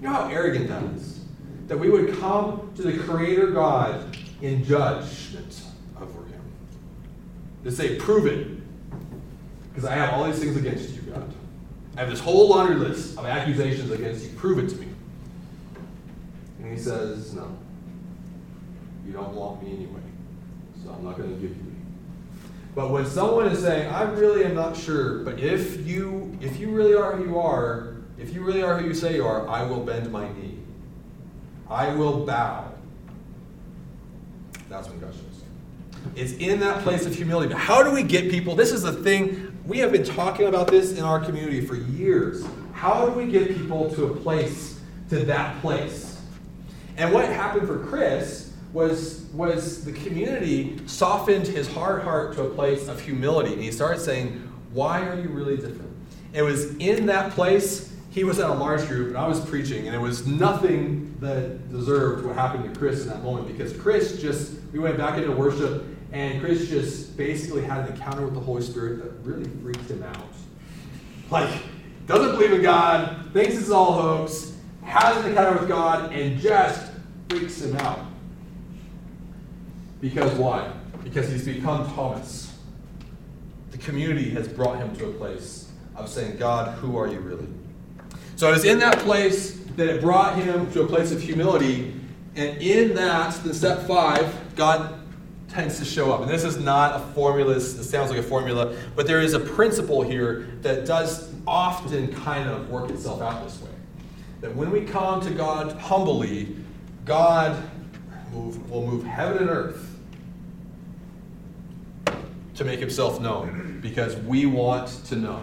you know how arrogant that is? That we would come to the Creator God in judgment over Him. To say, prove it. Because I have all these things against you, God. I have this whole laundry list of accusations against you. Prove it to me. And he says, No. You don't want me anyway. so I'm not going to give you. But when someone is saying, I really am not sure, but if you if you really are who you are, if you really are who you say you are, I will bend my knee. I will bow. That's when God shows. It's in that place of humility. But how do we get people? This is the thing, we have been talking about this in our community for years. How do we get people to a place, to that place? And what happened for Chris was, was the community softened his hard heart to a place of humility. And he started saying, Why are you really different? It was in that place, he was at a large group, and I was preaching, and it was nothing that deserved what happened to Chris in that moment because Chris just, we went back into worship, and Chris just basically had an encounter with the Holy Spirit that really freaked him out. Like, doesn't believe in God, thinks it's all hoax, has an encounter with God, and just freaks him out. Because why? Because he's become Thomas. The community has brought him to a place of saying, God, who are you really? So it was in that place that it brought him to a place of humility. And in that, the step five, God tends to show up. And this is not a formula, it sounds like a formula, but there is a principle here that does often kind of work itself out this way. That when we come to God humbly, God move, will move heaven and earth to make himself known because we want to know.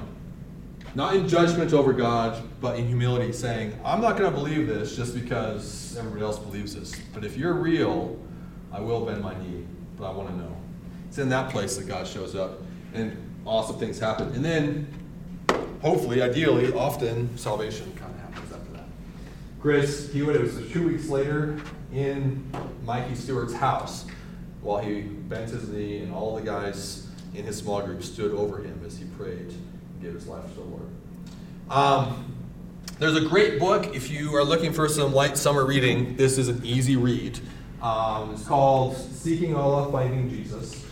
Not in judgment over God, but in humility, saying, I'm not going to believe this just because everybody else believes this. But if you're real, I will bend my knee, but I want to know. It's in that place that God shows up and awesome things happen. And then, hopefully, ideally, often, salvation kind of happens after that. Chris Hewitt, it was two weeks later in Mikey Stewart's house while he bent his knee and all the guys in his small group stood over him as he prayed and gave his life to the Lord. Um, there's a great book if you are looking for some light summer reading. This is an easy read. Um, it's called Seeking Allah, Finding Jesus.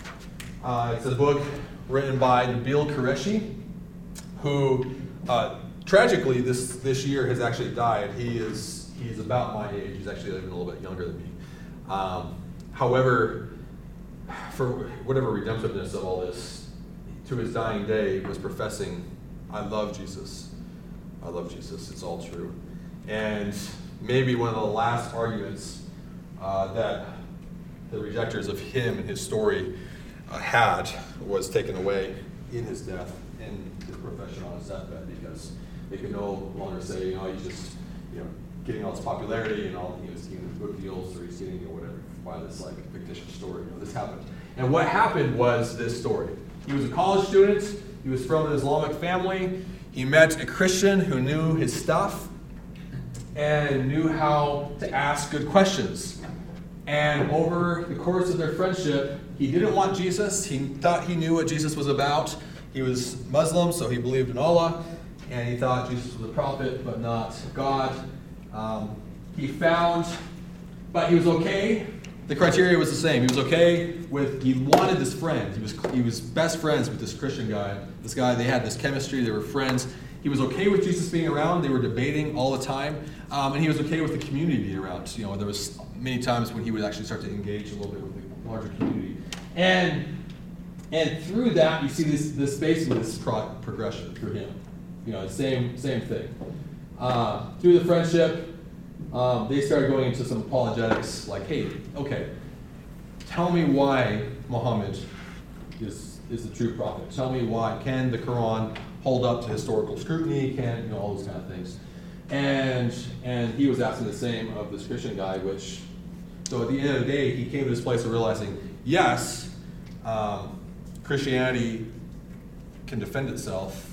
Uh, it's a book written by Nabil Qureshi, who uh, tragically this, this year has actually died. He is he's about my age. He's actually even a little bit younger than me. Um, however, for whatever redemptiveness of all this, to his dying day, was professing, I love Jesus. I love Jesus. It's all true. And maybe one of the last arguments uh, that the rejectors of him and his story uh, had was taken away in his death, in his profession on his deathbed, because they could no longer say, you know, he's just, you know, getting all this popularity and all, he was getting book deals or he's getting, you know, whatever, by this like fictitious story. You know, this happened. And what happened was this story. He was a college student. He was from an Islamic family. He met a Christian who knew his stuff and knew how to ask good questions. And over the course of their friendship, he didn't want Jesus. He thought he knew what Jesus was about. He was Muslim, so he believed in Allah. And he thought Jesus was a prophet, but not God. Um, he found, but he was okay the criteria was the same. He was okay with, he wanted this friend. He was, he was best friends with this Christian guy. This guy, they had this chemistry, they were friends. He was okay with Jesus being around. They were debating all the time. Um, and he was okay with the community being around. You know, there was many times when he would actually start to engage a little bit with the larger community. And, and through that, you see this, this basically this pro- progression through him. You know, same, same thing. Uh, through the friendship, um, they started going into some apologetics, like, hey, okay, tell me why Muhammad is, is the true prophet. Tell me why. Can the Quran hold up to historical scrutiny? Can, you know, all those kind of things. And, and he was asking the same of this Christian guy, which, so at the end of the day, he came to this place of realizing, yes, um, Christianity can defend itself.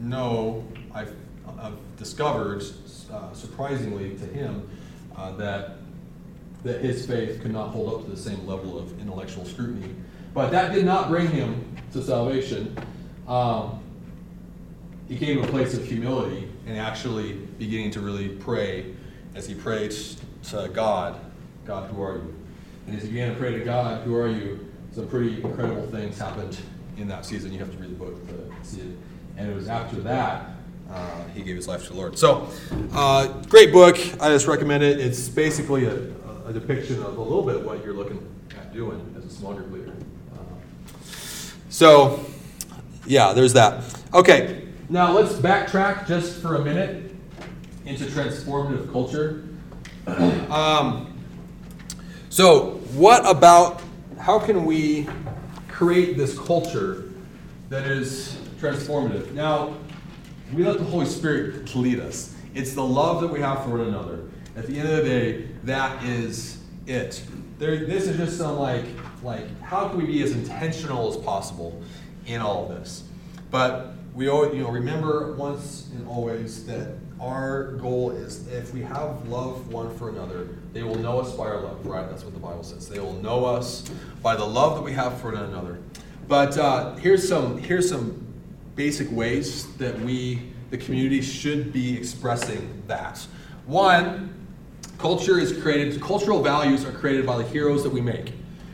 No, I've, I've discovered uh, surprisingly to him, uh, that that his faith could not hold up to the same level of intellectual scrutiny. But that did not bring him to salvation. Um, he came to a place of humility and actually beginning to really pray as he prayed to God, God, who are you? And as he began to pray to God, who are you? Some pretty incredible things happened in that season. You have to read the book to see it. And it was after that uh, he gave his life to the Lord. So, uh, great book. I just recommend it. It's basically a, a depiction of a little bit what you're looking at doing as a small group leader. Uh, so, yeah, there's that. Okay, now let's backtrack just for a minute into transformative culture. um, so, what about how can we create this culture that is transformative? Now, we let the Holy Spirit lead us. It's the love that we have for one another. At the end of the day, that is it. There, this is just some like, like, how can we be as intentional as possible in all of this? But we always, you know, remember once and always that our goal is if we have love one for another, they will know us by our love, right? That's what the Bible says. They will know us by the love that we have for one another. But uh, here's some here's some basic ways that we, the community, should be expressing that. One, culture is created. Cultural values are created by the heroes that we make,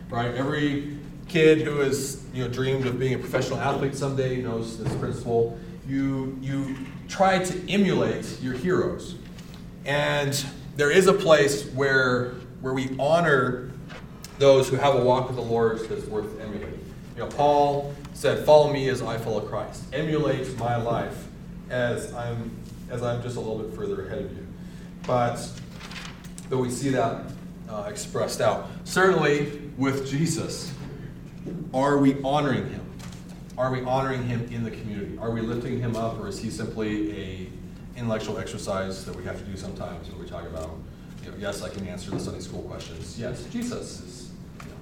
right? Every kid who has you know dreamed of being a professional athlete someday knows this principle. You you try to emulate your heroes, and there is a place where where we honor those who have a walk with the Lord that's worth emulating. You know, Paul said, "Follow me as I follow Christ. Emulate my life as I'm as I'm just a little bit further ahead of you." But but we see that uh, expressed out. Certainly with Jesus, are we honoring him? Are we honoring him in the community? Are we lifting him up, or is he simply a intellectual exercise that we have to do sometimes when we talk about, you know, yes, I can answer the Sunday school questions. Yes, Jesus is you know,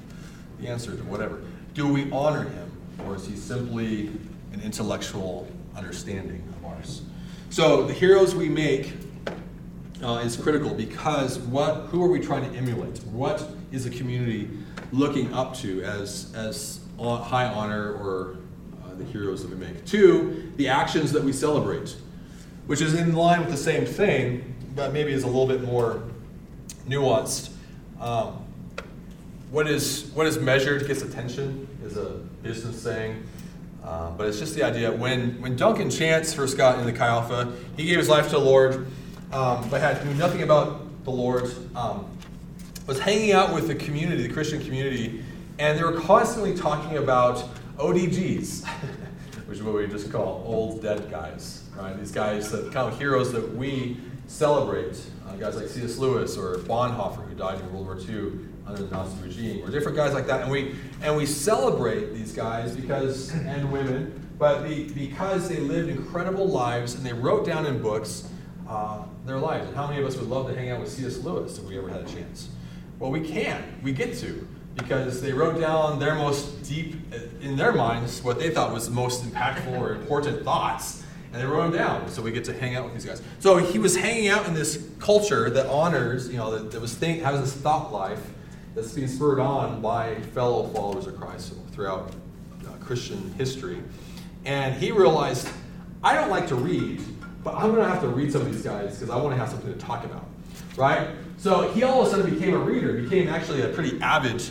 the answer to whatever. Do we honor him, or is he simply an intellectual understanding of ours? So the heroes we make uh, is critical because what who are we trying to emulate? What is the community looking up to as as high honor or uh, the heroes that we make? Two, the actions that we celebrate, which is in line with the same thing, but maybe is a little bit more nuanced. Um, what is what is measured gets attention is a business saying. Um, but it's just the idea when when Duncan Chance first got into Chi Alpha, he gave his life to the Lord um, but had knew nothing about the Lord, um, was hanging out with the community, the Christian community, and they were constantly talking about ODGs, which is what we just call old dead guys, right? These guys that kind of heroes that we celebrate, uh, guys like C.S. Lewis or Bonhoeffer, who died in World War II under the Nazi regime, or different guys like that, and we and we celebrate these guys because and women, but because they lived incredible lives and they wrote down in books uh, their lives. And how many of us would love to hang out with C.S. Lewis if we ever had a chance? Well, we can. We get to because they wrote down their most deep, in their minds, what they thought was the most impactful or important thoughts, and they wrote them down. So we get to hang out with these guys. So he was hanging out in this culture that honors, you know, that, that was think has this thought life that's being spurred on by fellow followers of Christ throughout uh, Christian history. And he realized, I don't like to read, but I'm going to have to read some of these guys because I want to have something to talk about, right? So he all of a sudden became a reader, became actually a pretty avid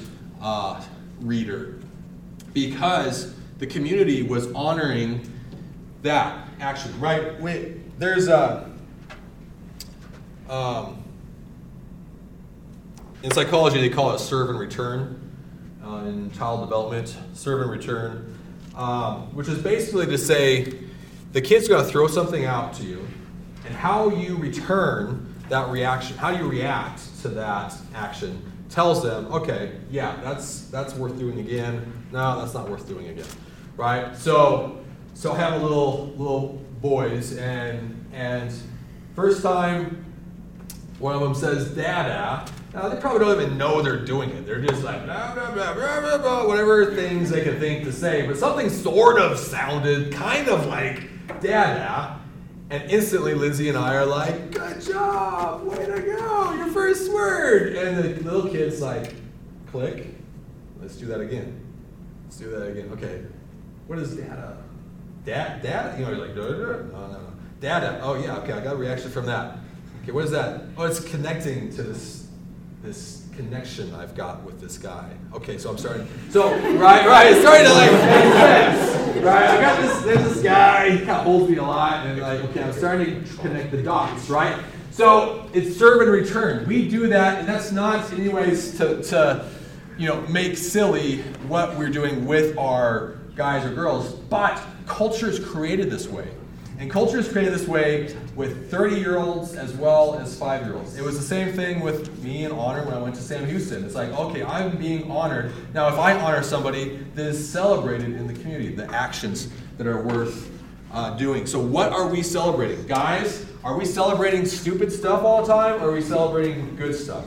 uh, reader because the community was honoring that action, right? Wait, there's a. Um, in psychology, they call it serve and return. Uh, in child development, serve and return, um, which is basically to say the kid's going to throw something out to you, and how you return that reaction, how you react to that action, tells them, okay, yeah, that's that's worth doing again. No, that's not worth doing again, right? So, so I have a little little boys, and and first time, one of them says "dada." Now they probably don't even know they're doing it. They're just like blah, blah, blah, blah, blah, whatever things they can think to say, but something sort of sounded kind of like Dada. And instantly, Lindsay and I are like, good job, way to go, your first word. And the little kid's like, click, let's do that again. Let's do that again. Okay, what is data? Dad, data? You know, you're like, no, no, no, no. Data. Oh yeah, okay, I got a reaction from that. Okay, what is that? Oh, it's connecting to this, this connection I've got with this guy. Okay, so I'm starting. So right, right, starting to like make sense. Right, I got this. There's this guy. He kind of holds me a lot, and like, okay, I'm starting to connect the dots. Right. So it's serve and return. We do that, and that's not in any ways to, to you know, make silly what we're doing with our guys or girls, but culture is created this way. And culture is created this way with 30 year olds as well as 5 year olds. It was the same thing with me and honor when I went to Sam Houston. It's like, okay, I'm being honored. Now, if I honor somebody, that is celebrated in the community, the actions that are worth uh, doing. So, what are we celebrating? Guys, are we celebrating stupid stuff all the time or are we celebrating good stuff?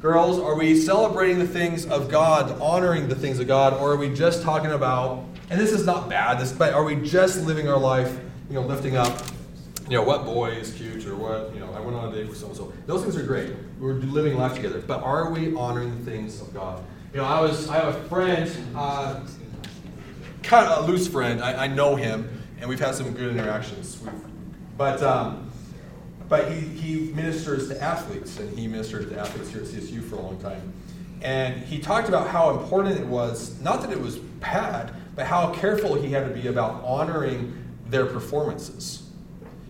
Girls, are we celebrating the things of God, honoring the things of God, or are we just talking about, and this is not bad, this, but are we just living our life, you know, lifting up, you know, what boy is cute or what, you know, I went on a date with so and so. Those things are great. We're living life together, but are we honoring the things of God? You know, I was, I have a friend, uh, kind of a loose friend. I, I know him, and we've had some good interactions. We've, but um, but he, he ministers to athletes, and he ministered to athletes here at CSU for a long time. And he talked about how important it was, not that it was bad, but how careful he had to be about honoring their performances.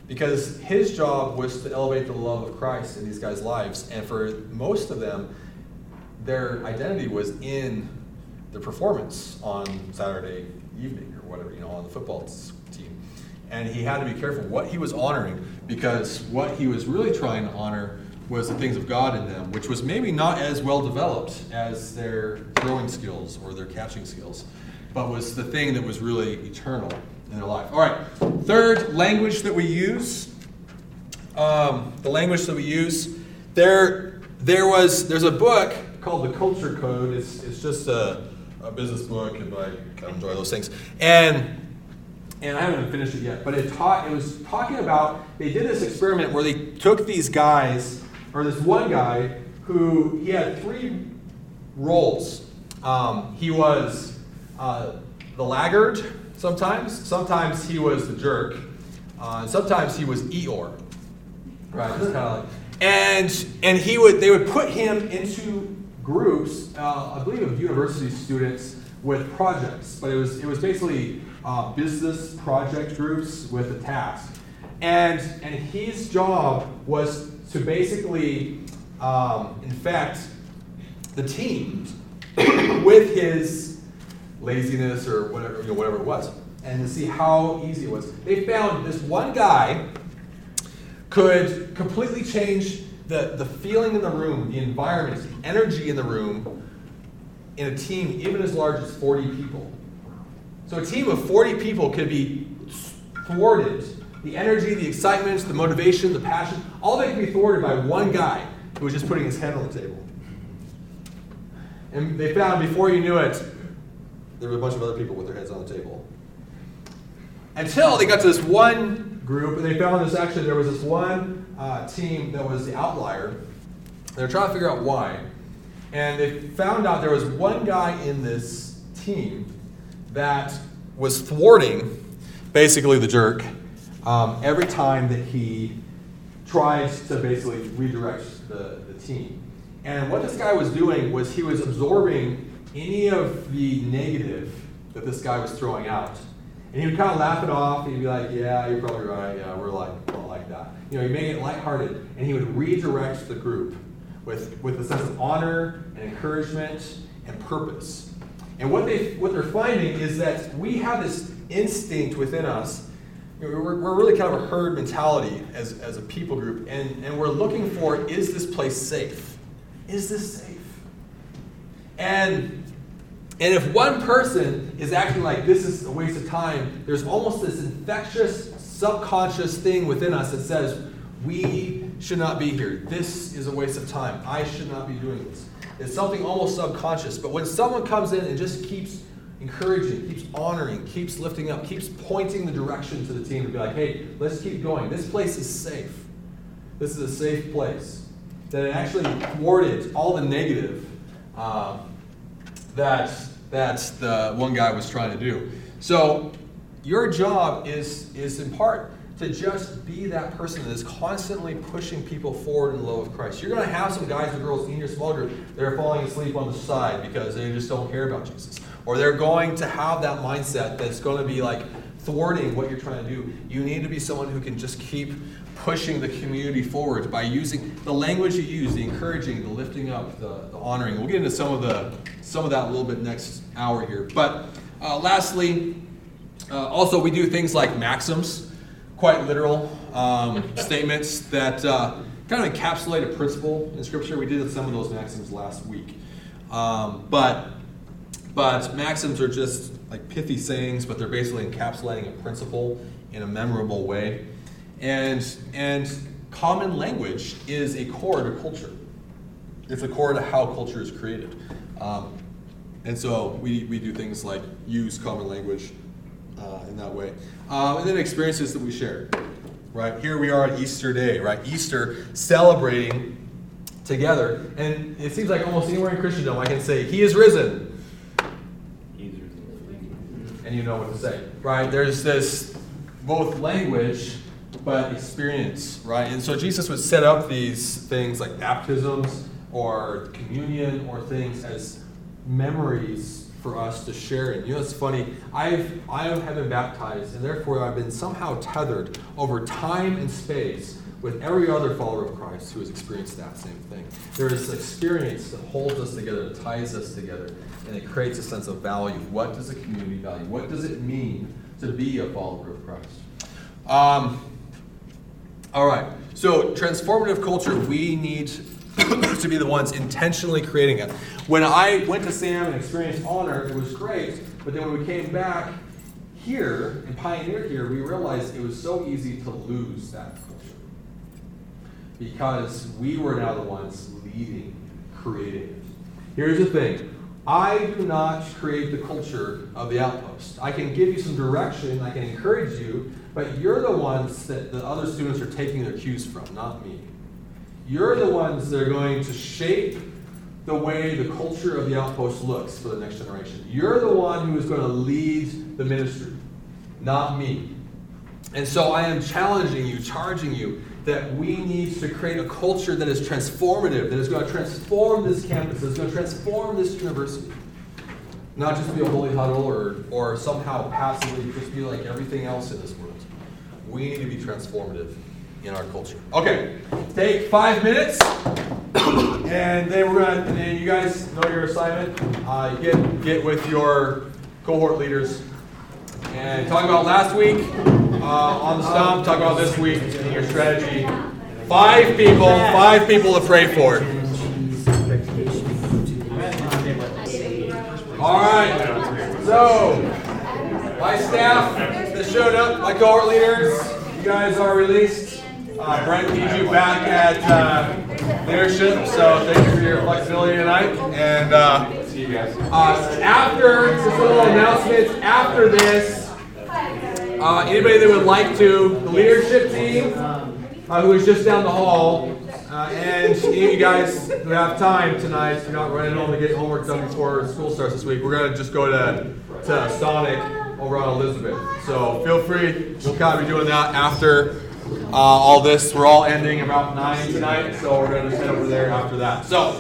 Because his job was to elevate the love of Christ in these guys' lives. And for most of them, their identity was in the performance on Saturday evening or whatever, you know, on the football team. And he had to be careful what he was honoring because what he was really trying to honor was the things of God in them, which was maybe not as well developed as their throwing skills or their catching skills, but was the thing that was really eternal in their life. All right, third language that we use. Um, the language that we use. There, there was. There's a book called the Culture Code. It's, it's just a, a business book, and I kind of enjoy those things. And and I haven't finished it yet, but it taught. It was talking about. They did this experiment where they took these guys, or this one guy who he had three roles. Um, he was uh, the laggard sometimes. Sometimes he was the jerk. Uh, sometimes he was Eeyore. Right. Kind of like. And and he would they would put him into groups. Uh, I believe of university students with projects, but it was it was basically uh, business project groups with a task. And, and his job was to basically um, infect the team with his laziness or whatever, you know, whatever it was, and to see how easy it was. They found this one guy could completely change the, the feeling in the room, the environment, the energy in the room in a team even as large as 40 people. So a team of 40 people could be thwarted. The energy, the excitement, the motivation, the passion, all that could be thwarted by one guy who was just putting his head on the table. And they found before you knew it, there were a bunch of other people with their heads on the table. Until they got to this one group, and they found this actually, there was this one uh, team that was the outlier. They were trying to figure out why. And they found out there was one guy in this team that was thwarting basically the jerk um, every time that he tried to basically redirect the, the team. And what this guy was doing was he was absorbing any of the negative that this guy was throwing out. And he would kind of laugh it off. He'd be like, "Yeah, you're probably right. Yeah, we're like, like that." You know, he made it lighthearted, and he would redirect the group with with a sense of honor and encouragement and purpose. And what they what they're finding is that we have this instinct within us. We're, we're really kind of a herd mentality as, as a people group, and, and we're looking for is this place safe? Is this safe? And and if one person is acting like this is a waste of time, there's almost this infectious, subconscious thing within us that says, we should not be here. This is a waste of time. I should not be doing this. It's something almost subconscious. But when someone comes in and just keeps encouraging, keeps honoring, keeps lifting up, keeps pointing the direction to the team to be like, hey, let's keep going. This place is safe. This is a safe place. That it actually thwarted all the negative uh, that, that the one guy was trying to do. So your job is, is in part to just be that person that is constantly pushing people forward in the love of Christ. You're going to have some guys and girls in your small group that are falling asleep on the side because they just don't care about Jesus. Or they're going to have that mindset that's going to be like thwarting what you're trying to do. You need to be someone who can just keep pushing the community forward by using the language you use, the encouraging, the lifting up, the, the honoring. We'll get into some of the some of that a little bit next hour here. But uh, lastly, uh, also we do things like maxims, quite literal um, statements that uh, kind of encapsulate a principle in Scripture. We did some of those maxims last week, um, but but maxims are just like pithy sayings, but they're basically encapsulating a principle in a memorable way. And, and common language is a core to culture. It's a core to how culture is created. Um, and so we, we do things like use common language uh, in that way. Um, and then experiences that we share. Right? Here we are at Easter Day, right? Easter celebrating together. And it seems like almost anywhere in Christendom I can say, He is risen and you know what to say, right? There's this both language but experience, right? And so Jesus would set up these things like baptisms or communion or things as memories for us to share in. You know, it's funny. I've I have been baptized, and therefore I've been somehow tethered over time and space with every other follower of Christ who has experienced that same thing. There is experience that holds us together, that ties us together, and it creates a sense of value. What does a community value? What does it mean to be a follower of Christ? Um, all right. So, transformative culture, we need to be the ones intentionally creating it. When I went to Sam and experienced honor, it was great. But then when we came back here and pioneered here, we realized it was so easy to lose that culture because we were now the ones leading, creating it. Here's the thing I do not create the culture of the outpost. I can give you some direction, I can encourage you, but you're the ones that the other students are taking their cues from, not me. You're the ones that are going to shape the way the culture of the outpost looks for the next generation. You're the one who is going to lead the ministry, not me. And so I am challenging you, charging you that we need to create a culture that is transformative, that is going to transform this campus, that is going to transform this university. Not just be a holy huddle or, or somehow passively just be like everything else in this world. We need to be transformative in our culture. Okay, take five minutes, and then we're gonna. And then you guys know your assignment. Uh, get get with your cohort leaders and talk about last week uh, on the stump. Talk about this week and your strategy. Five people, five people to pray for. All right. So, my staff that showed up, my cohort leaders, you guys are released. Uh, Brent needs you back at uh, leadership, so thank you for your flexibility tonight. And uh, see you guys. Uh, after, just a little announcements, after this, uh, anybody that would like to, the leadership team, uh, who is just down the hall, uh, and any of you guys who have time tonight, you're not running home to get homework done before school starts this week, we're going to just go to, to Sonic over on Elizabeth. So feel free, we'll kind of be doing that after uh, all this. We're all ending about 9 tonight, so we're going to head over there after that. So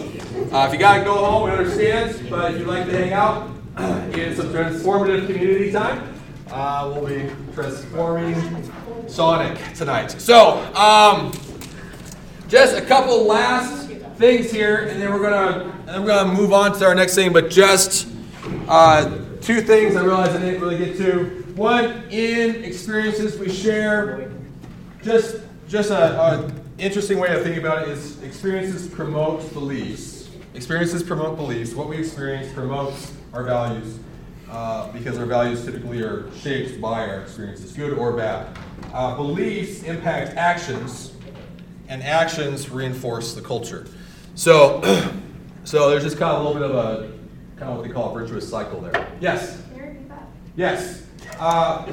uh, if you got to go home, we understand, but if you'd like to hang out in some transformative community time, uh, we'll be transforming Sonic tonight. So, um, just a couple last things here, and then we're gonna and we're gonna move on to our next thing. But just uh, two things I realized I didn't really get to. One, in experiences we share, just just a, a interesting way of thinking about it is experiences promote beliefs. Experiences promote beliefs. What we experience promotes our values. Uh, because our values typically are shaped by our experiences, good or bad. Uh, beliefs impact actions, and actions reinforce the culture. So, so there's just kind of a little bit of a kind of what they call a virtuous cycle there. Yes. Yes. Uh,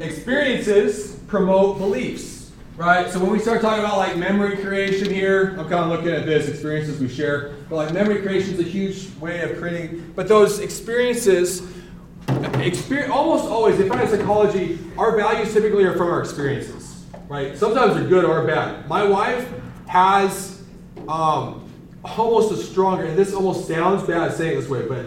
experiences promote beliefs, right? So when we start talking about like memory creation here, I'm kind of looking at this experiences we share. But like memory creation is a huge way of creating. But those experiences, experience almost always, they find in psychology, our values typically are from our experiences, right? Sometimes they're good or bad. My wife has um, almost a stronger, and this almost sounds bad saying it this way, but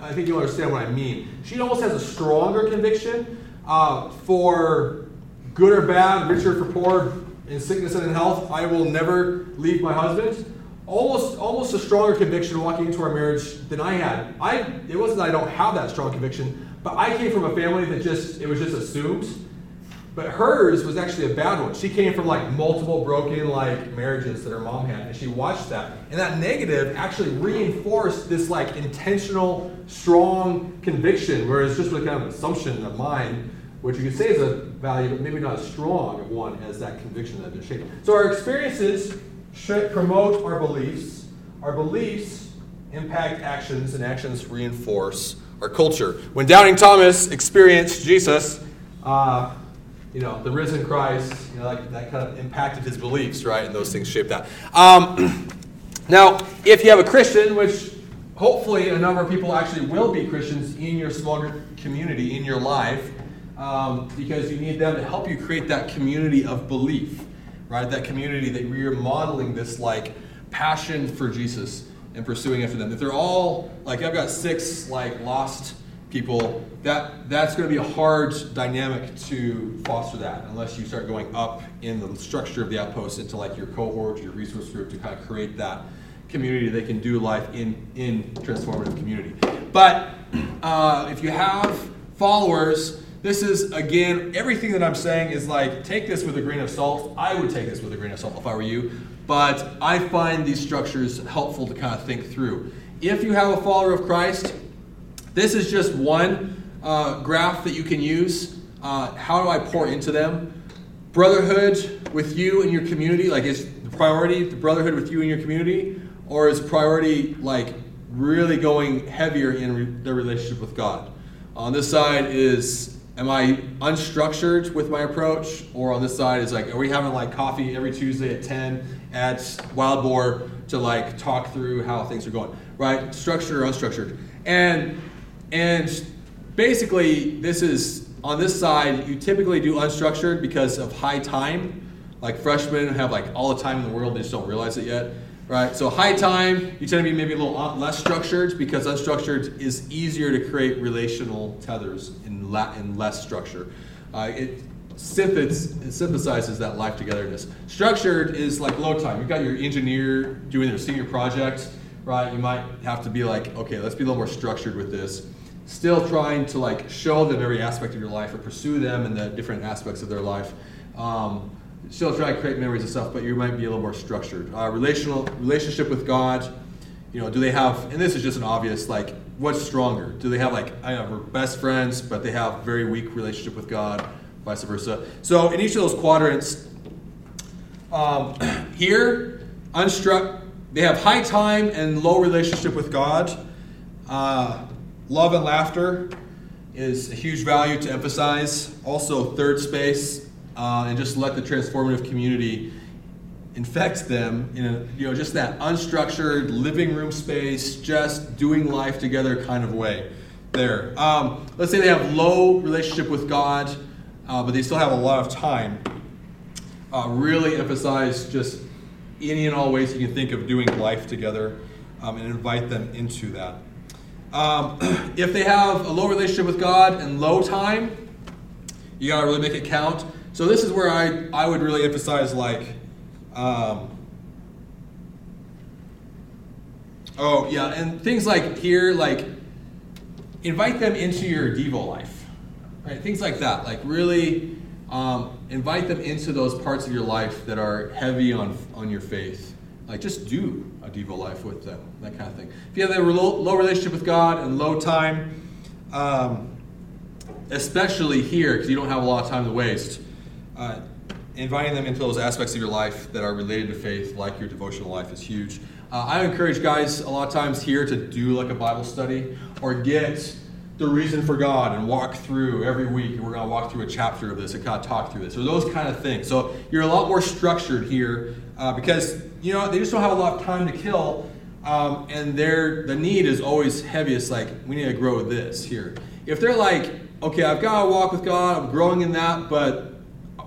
I think you'll understand what I mean. She almost has a stronger conviction uh, for good or bad, richer for poor, in sickness and in health, I will never leave my husband. Almost, almost a stronger conviction walking into our marriage than I had. I, it wasn't that I don't have that strong conviction, but I came from a family that just, it was just assumed. But hers was actually a bad one. She came from like multiple broken like marriages that her mom had, and she watched that. And that negative actually reinforced this like intentional, strong conviction, whereas just with kind of an assumption of mine, which you could say is a value, but maybe not as strong of one as that conviction that they're shaped. So our experiences should promote our beliefs. Our beliefs impact actions, and actions reinforce our culture. When Doubting Thomas experienced Jesus, uh, you know, the risen Christ, you know, like, that kind of impacted his beliefs, right? And those things shaped that. Um, now, if you have a Christian, which hopefully a number of people actually will be Christians in your small community, in your life, um, because you need them to help you create that community of belief, right? That community that you're modeling this like passion for Jesus and pursuing after them. If they're all like I've got six like lost people, that that's going to be a hard dynamic to foster that unless you start going up in the structure of the outpost into like your cohort, your resource group to kind of create that community they can do life in in transformative community. But uh, if you have followers this is, again, everything that I'm saying is like, take this with a grain of salt. I would take this with a grain of salt if I were you. But I find these structures helpful to kind of think through. If you have a follower of Christ, this is just one uh, graph that you can use. Uh, how do I pour into them? Brotherhood with you and your community, like is the priority the brotherhood with you and your community, or is priority like really going heavier in re- their relationship with God? On this side is am I unstructured with my approach, or on this side is like, are we having like coffee every Tuesday at 10 at Wild Boar to like talk through how things are going, right? Structured or unstructured, and and basically this is on this side you typically do unstructured because of high time. Like freshmen have like all the time in the world, they just don't realize it yet right? So high time, you tend to be maybe a little less structured because unstructured is easier to create relational tethers in, la- in less structure. Uh, it synthesizes that life togetherness. Structured is like low time. You've got your engineer doing their senior project, right? You might have to be like, okay, let's be a little more structured with this. Still trying to like show them every aspect of your life or pursue them in the different aspects of their life. Um, still try to create memories and stuff, but you might be a little more structured. Uh, relational relationship with God, you know, do they have? And this is just an obvious like, what's stronger? Do they have like I know, we're best friends, but they have very weak relationship with God, vice versa. So in each of those quadrants, um, here, unstruck, they have high time and low relationship with God. Uh, love and laughter is a huge value to emphasize. Also, third space, uh, and just let the transformative community infect them in a, you know just that unstructured living room space, just doing life together kind of way. There. Um, let's say they have low relationship with God, uh, but they still have a lot of time. Uh, really emphasize just any and all ways you can think of doing life together, um, and invite them into that. Um, if they have a low relationship with God and low time, you gotta really make it count. So this is where I, I would really emphasize like, um, oh yeah, and things like here, like invite them into your Devo life, right? Things like that, like really um, invite them into those parts of your life that are heavy on on your faith. Like just do a Devo life with them, that kind of thing. If you have a low, relationship with God and low time, um, especially here because you don't have a lot of time to waste uh, inviting them into those aspects of your life that are related to faith, like your devotional life, is huge. Uh, I encourage guys a lot of times here to do like a Bible study or get the reason for God and walk through every week. We're going to walk through a chapter of this and kind of talk through this, or those kind of things. So you're a lot more structured here uh, because you know they just don't have a lot of time to kill, um, and their the need is always heaviest. Like we need to grow this here. If they're like, okay, I've got to walk with God, I'm growing in that, but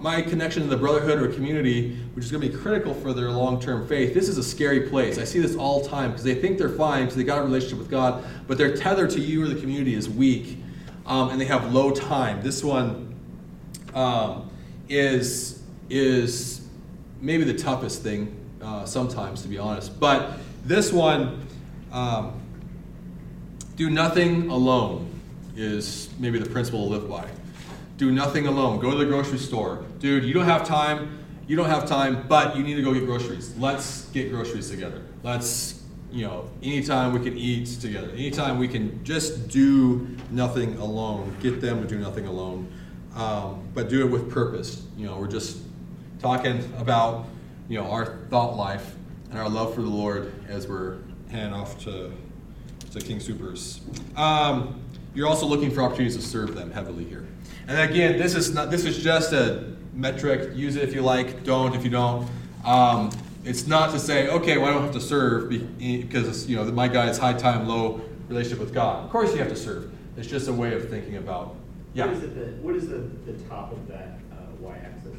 my connection to the brotherhood or community, which is going to be critical for their long term faith, this is a scary place. I see this all the time because they think they're fine because they got a relationship with God, but their tether to you or the community is weak um, and they have low time. This one um, is is maybe the toughest thing uh, sometimes, to be honest. But this one, um, do nothing alone, is maybe the principle to live by. Do nothing alone. Go to the grocery store, dude. You don't have time. You don't have time, but you need to go get groceries. Let's get groceries together. Let's, you know, anytime we can eat together. Anytime we can just do nothing alone. Get them to do nothing alone, um, but do it with purpose. You know, we're just talking about you know our thought life and our love for the Lord as we're handing off to to King Supers. Um, you're also looking for opportunities to serve them heavily here. And again, this is not this is just a metric. Use it if you like. Don't if you don't. Um, it's not to say, okay, well, I don't have to serve because you know my guy is high time, low relationship with God. Of course, you have to serve. It's just a way of thinking about. Yeah. What is, it the, what is the, the top of that uh, y-axis?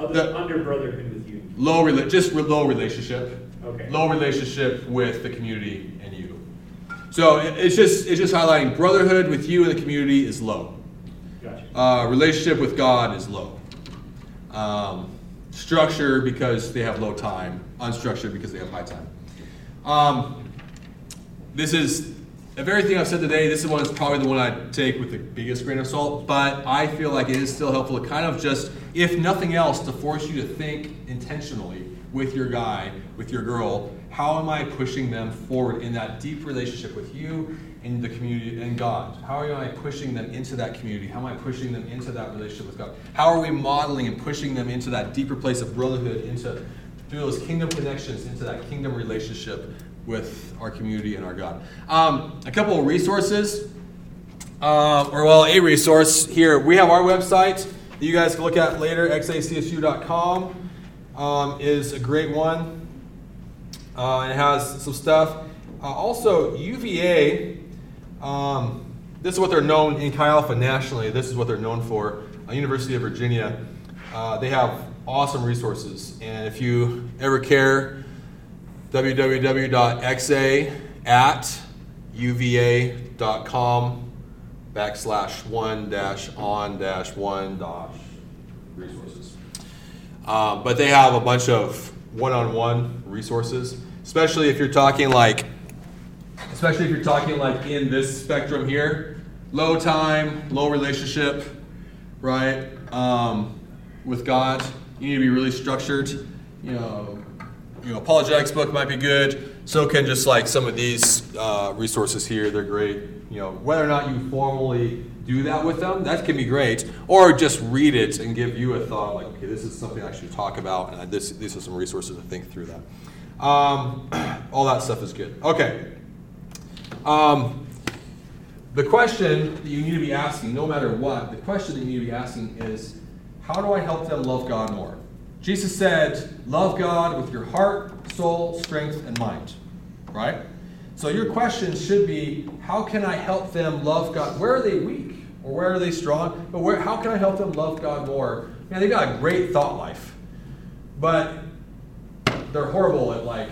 Other, The- under brotherhood with you. Low rela- just low relationship. Okay. Low relationship with the community and you. So it- it's just it's just highlighting brotherhood with you and the community is low. Gotcha. Uh, relationship with God is low. Um, structure because they have low time. Unstructured because they have high time. Um, this is of everything I've said today. This is one is probably the one I'd take with the biggest grain of salt. But I feel like it is still helpful to kind of just, if nothing else, to force you to think intentionally with your guy, with your girl. How am I pushing them forward in that deep relationship with you and the community and God? How am I pushing them into that community? How am I pushing them into that relationship with God? How are we modeling and pushing them into that deeper place of brotherhood, into through those kingdom connections, into that kingdom relationship with our community and our God? Um, a couple of resources, uh, or well, a resource here. We have our website that you guys can look at later. xacsu.com um, is a great one. Uh, it has some stuff. Uh, also, UVA, um, this is what they're known in Chi Alpha nationally. This is what they're known for. Uh, University of Virginia, uh, they have awesome resources. And if you ever care, www.xa at uva.com backslash one dash on dash one dash resources. Um, but they have a bunch of one-on-one resources, especially if you're talking like, especially if you're talking like in this spectrum here, low time, low relationship, right? Um, with God, you need to be really structured. You know, you know, apologetics book might be good. So can just like some of these uh, resources here. They're great. You know, whether or not you formally do that with them, that can be great. Or just read it and give you a thought like, okay, this is something I should talk about, and this, these are some resources to think through that. Um, all that stuff is good. Okay. Um, the question that you need to be asking, no matter what, the question that you need to be asking is, how do I help them love God more? Jesus said, love God with your heart, soul, strength, and mind. Right? So your question should be, how can I help them love God? Where are they weak? Or where are they strong? But where, how can I help them love God more? Man, they've got a great thought life. But they're horrible at like,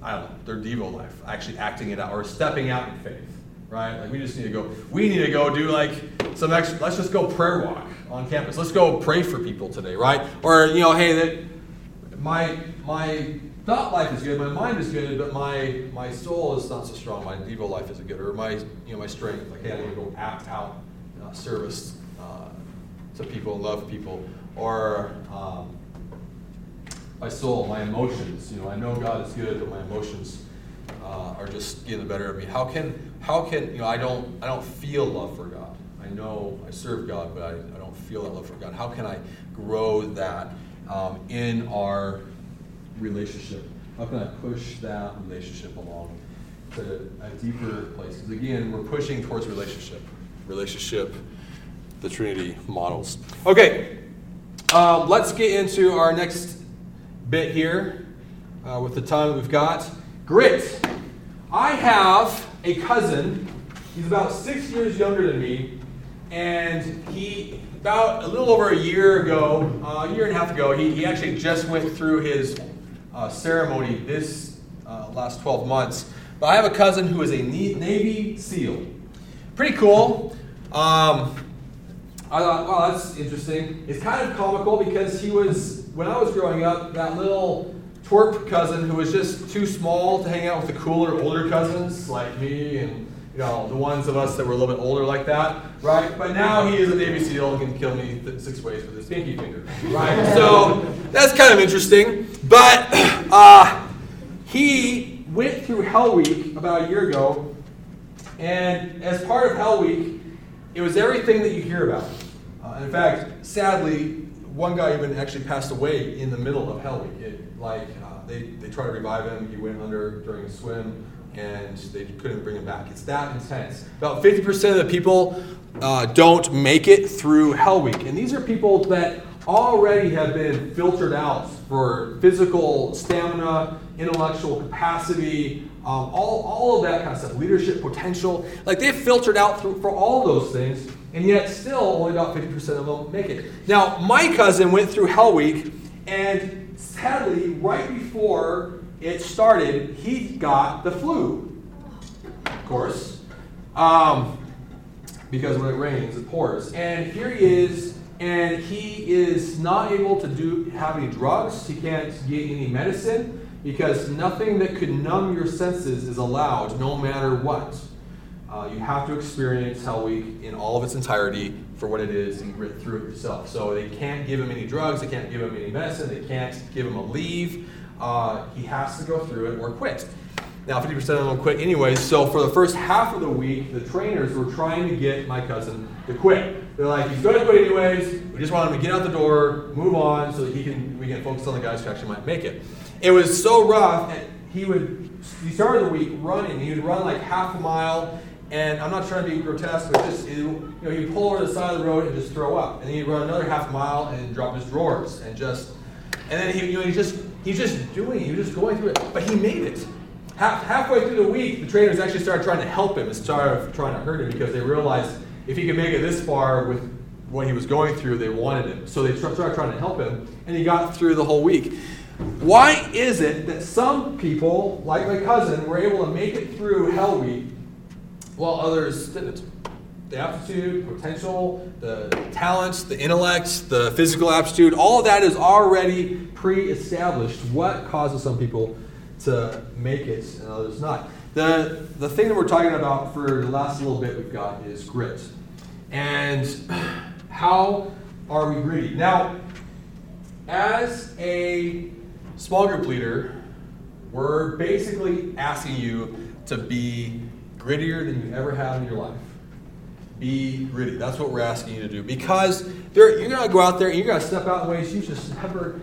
I don't know, their Devo life, actually acting it out or stepping out in faith. Right? Like we just need to go, we need to go do like some extra, let's just go prayer walk on campus. Let's go pray for people today, right? Or, you know, hey, that my my thought life is good, my mind is good, but my my soul is not so strong. My Devo life isn't good, or my you know my strength. Like, hey, I need to go act out uh, service uh, to people, love people, or um, my soul, my emotions. You know, I know God is good, but my emotions uh, are just getting the better of me. How can how can you know I don't I don't feel love for God. I know I serve God, but I, I don't feel that love for God. How can I grow that um, in our relationship? How can I push that relationship along to a deeper place? Because again, we're pushing towards relationship. Relationship, the Trinity models. Okay, um, let's get into our next bit here uh, with the time that we've got. Grit. I have a cousin. He's about six years younger than me, and he about a little over a year ago, uh, a year and a half ago, he, he actually just went through his uh, ceremony this uh, last 12 months. But I have a cousin who is a Navy SEAL. Pretty cool. Um, I thought, wow, that's interesting. It's kind of comical because he was, when I was growing up, that little twerp cousin who was just too small to hang out with the cooler older cousins like me and you know the ones of us that were a little bit older like that, right? But now he is a Navy SEAL and can kill me th- six ways with his pinky finger, right? so that's kind of interesting. But uh, he went through Hell Week about a year ago, and as part of Hell Week, it was everything that you hear about. Uh, in fact, sadly, one guy even actually passed away in the middle of Hell Week. It, like uh, they, they tried to revive him. He went under during a swim, and they couldn't bring him back. It's that intense. About 50% of the people uh, don't make it through Hell Week, and these are people that already have been filtered out for physical stamina, intellectual capacity, um, all, all of that kind of stuff, leadership potential. Like they've filtered out through, for all those things, and yet still only about 50% of them make it. Now, my cousin went through Hell Week, and sadly, right before it started, he got the flu. Of course. Um, because when it rains, it pours. And here he is, and he is not able to do have any drugs. He can't get any medicine because nothing that could numb your senses is allowed, no matter what. Uh, you have to experience Hell Week in all of its entirety for what it is and grit through it yourself. So they can't give him any drugs, they can't give him any medicine, they can't give him a leave. Uh, he has to go through it or quit. Now, 50% of them quit anyway, so for the first half of the week, the trainers were trying to get my cousin to quit. They're like, he's going to quit anyways, we just want him to get out the door, move on, so that he can, we can focus on the guys who actually might make it. It was so rough, and he would, he started the week running, he would run like half a mile, and I'm not trying to be grotesque, but just, you know, he'd pull over to the side of the road and just throw up. And then he'd run another half mile and drop his drawers and just, and then he, you know, he just, he's just doing, it. he was just going through it. But he made it. Half, halfway through the week, the trainers actually started trying to help him instead of trying to hurt him because they realized if he could make it this far with what he was going through, they wanted him. So they started trying to help him, and he got through the whole week. Why is it that some people, like my cousin, were able to make it through Hell Week while others didn't? The aptitude, potential, the talents, the intellects, the physical aptitude, all of that is already pre established. What causes some people to make it and others not? The, the thing that we're talking about for the last little bit we've got is grit. And how are we gritty? Now, as a small group leader, we're basically asking you to be grittier than you ever have in your life. Be gritty. That's what we're asking you to do. Because there, you're going to go out there and you're going to step out in ways you just never,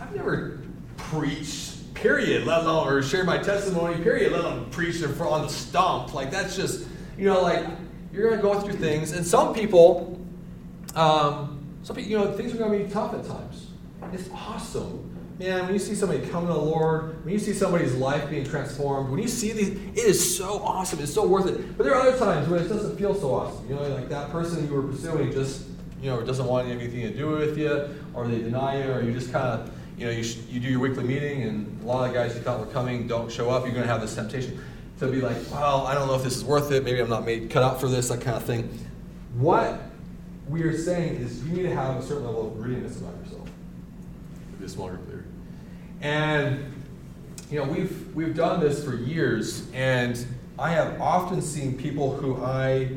I've never preached, period, let alone, or shared my testimony, period, let alone front on the stump. Like, that's just, you know, like, you're going to go through things. And some people, um, some people, you know, things are going to be tough at times. It's awesome. Man, when you see somebody come to the Lord, when you see somebody's life being transformed, when you see these, it is so awesome. It's so worth it. But there are other times when it doesn't feel so awesome. You know, like that person you were pursuing just, you know, doesn't want anything to do with you, or they deny you, or you just kind of, you know, you, sh- you do your weekly meeting, and a lot of the guys you thought were coming don't show up. You're going to have this temptation to be like, well, I don't know if this is worth it. Maybe I'm not made cut out for this, that kind of thing. What we are saying is you need to have a certain level of grittiness about yourself a small group. And you know, we've we've done this for years, and I have often seen people who I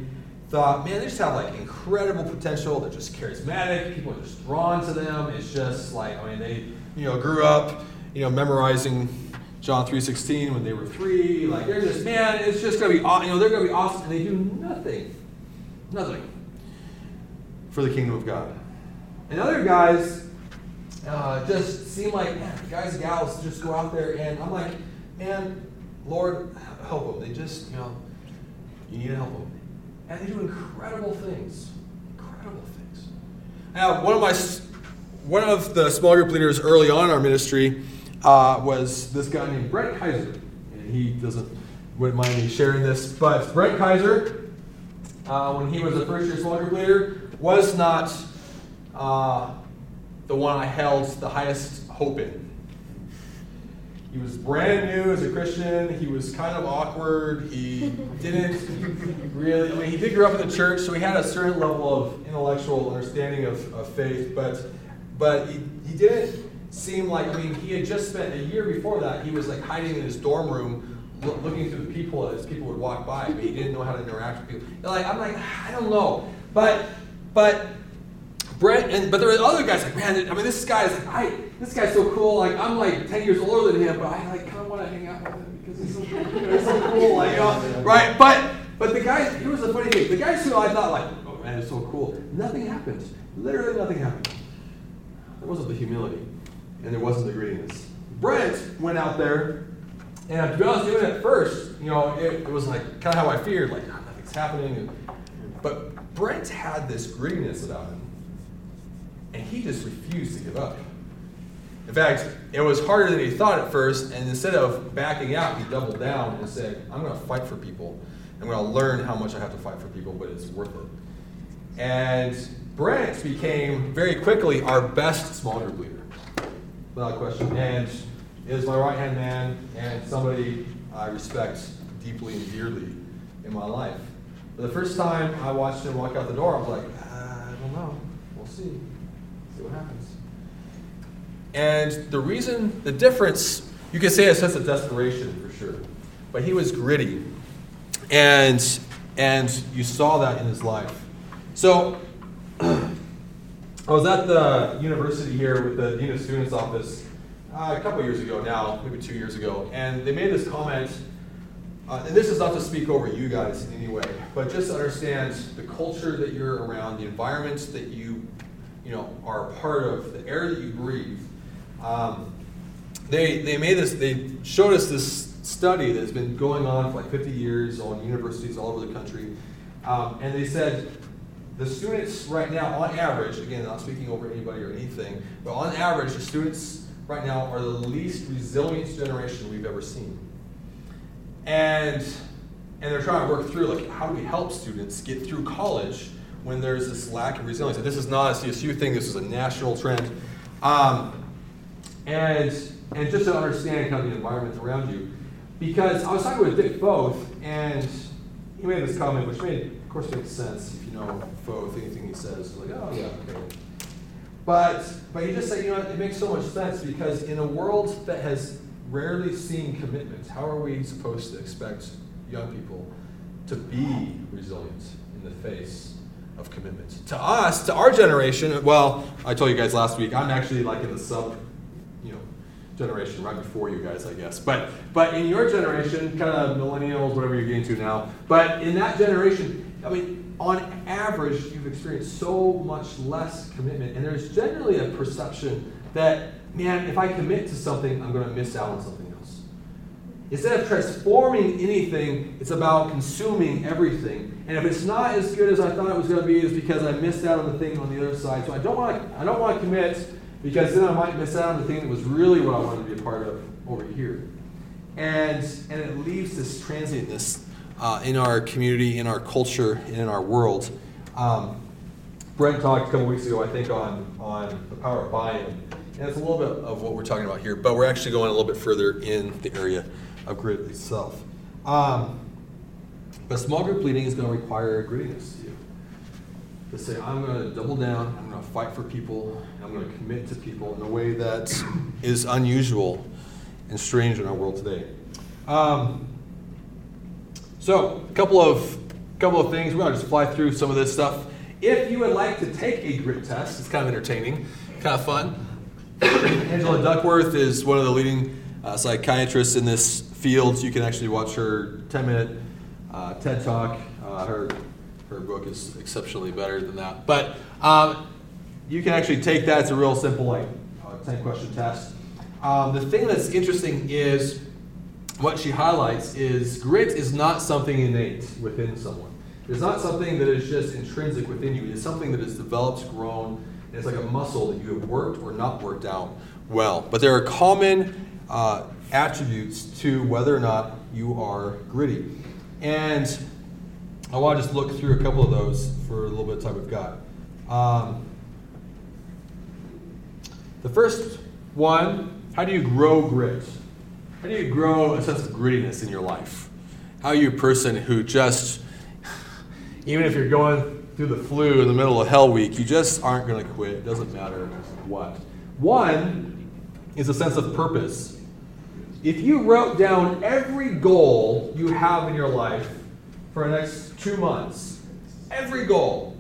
thought, man, they just have like incredible potential. They're just charismatic. People are just drawn to them. It's just like, I mean, they you know grew up, you know, memorizing John three sixteen when they were three. Like they're just, man, it's just gonna be, you know, they're gonna be awesome, and they do nothing, nothing for the kingdom of God. And other guys uh, just seem like guys and gals just go out there, and I'm like, man, Lord, help them. They just, you know, you need to help them, and they do incredible things, incredible things. Now, one of my, one of the small group leaders early on in our ministry uh, was this guy named Brent Kaiser, and he doesn't wouldn't mind me sharing this, but Brent Kaiser, uh, when he was a first year small group leader, was not. Uh, the one I held the highest hope in. he was brand new as a Christian. He was kind of awkward. He didn't really, I mean, he did grow up in the church, so he had a certain level of intellectual understanding of, of faith, but, but he, he didn't seem like, I mean, he had just spent a year before that, he was like hiding in his dorm room, loo- looking through the people as people would walk by, but he didn't know how to interact with people. Like, I'm like, I don't know. But, but Brent, and but there were other guys like, man, I mean, this guy's like, I, this guy's so cool. Like, I'm like 10 years older than him, but I like kind of want to hang out with him because he's so cool. He's so cool, like, right? But, but the guys, here was the funny thing. The guys who I thought like, oh man, it's so cool. Nothing happened. Literally nothing happened. There wasn't the humility, and there wasn't the grittiness. Brent went out there, and to be honest, even at first, you know, it, it was like kind of how I feared, like, "Ah, nothing's happening. But Brent had this grittiness about him and he just refused to give up. In fact, it was harder than he thought at first, and instead of backing out, he doubled down and said, I'm going to fight for people. I'm going to learn how much I have to fight for people, but it's worth it. And Brent became very quickly our best small group leader, without question, and is my right hand man and somebody I respect deeply and dearly in my life. But the first time I watched him walk out the door, I was like, "Ah, I don't know. We'll see. See what happens. And the reason, the difference, you could say a sense of desperation for sure. But he was gritty. And and you saw that in his life. So I was at the university here with the Dean of Students office uh, a couple years ago now, maybe two years ago, and they made this comment. Uh, and this is not to speak over you guys in any way, but just to understand the culture that you're around, the environments that you, you know, are part of, the air that you breathe. Um, they they made this. They showed us this study that's been going on for like 50 years on universities all over the country, um, and they said the students right now, on average, again, not speaking over anybody or anything, but on average, the students right now are the least resilient generation we've ever seen. And and they're trying to work through like how do we help students get through college when there's this lack of resilience. This is not a CSU thing, this is a national trend. Um, and and just to understand kind of the environment around you. Because I was talking with Dick Foth, and he made this comment, which made, of course, makes sense if you know Foth, anything he says, like, oh yeah, okay. But but he just said, you know, it makes so much sense because in a world that has rarely seen commitment, how are we supposed to expect young people to be resilient in the face of commitment? To us, to our generation, well, I told you guys last week, I'm actually like in the sub, you know, generation right before you guys, I guess. But but in your generation, kind of millennials, whatever you're getting to now, but in that generation, I mean, on average, you've experienced so much less commitment, and there's generally a perception that, man, if I commit to something, I'm going to miss out on something. Instead of transforming anything, it's about consuming everything. And if it's not as good as I thought it was going to be, it's because I missed out on the thing on the other side. So I don't want to, I don't want to commit because then I might miss out on the thing that was really what I wanted to be a part of over here. And and it leaves this transientness uh, in our community, in our culture, and in our world. Um, Brent talked a couple weeks ago, I think, on, on the power of buy-in. And it's a little bit of what we're talking about here, but we're actually going a little bit further in the area of grit itself. Um, but small group leading is going to require grittiness to you. To say, I'm going to double down, I'm going to fight for people, I'm going to commit to people in a way that is unusual and strange in our world today. Um, so, a couple of couple of things. We're gonna just fly through some of this stuff. If you would like to take a grit test, it's kind of entertaining, kind of fun. Angela Duckworth is one of the leading uh, psychiatrists in this field. So you can actually watch her 10-minute uh, TED Talk. Uh, her her book is exceptionally better than that. But um, you can actually take that. It's a real simple, like, 10 question test. Um, the thing that's interesting is what she highlights is grit is not something innate within someone. It's not something that is just intrinsic within you. It's something that is developed, grown, it's like a muscle that you have worked or not worked out well. But there are common uh, attributes to whether or not you are gritty. And I want to just look through a couple of those for a little bit of time we've got. Um, the first one, how do you grow grit? how do you grow a sense of grittiness in your life? How are you a person who just, even if you're going through the flu in the middle of Hell Week, you just aren't going to quit. It doesn't matter what. One is a sense of purpose. If you wrote down every goal you have in your life for the next two months, every goal,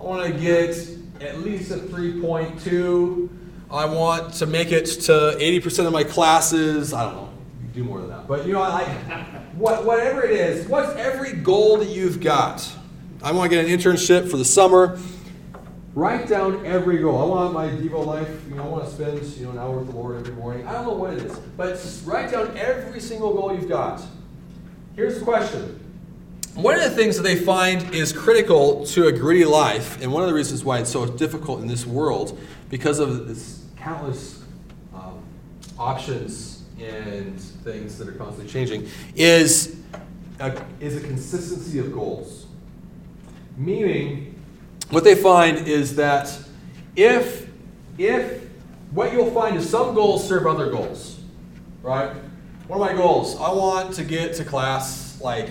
I want to get at least a 3.2. I want to make it to 80% of my classes. I don't know. Do more than that. But you know, I, what, whatever it is, what's every goal that you've got? I want to get an internship for the summer. Write down every goal. I want my Devo life, you know, I want to spend, you know, an hour with the Lord every morning. I don't know what it is, but write down every single goal you've got. Here's the question. One of the things that they find is critical to a gritty life, and one of the reasons why it's so difficult in this world, because of this countless um, options and things that are constantly changing, is a, is a consistency of goals. Meaning, what they find is that if if what you'll find is some goals serve other goals, right? One of my goals, I want to get to class like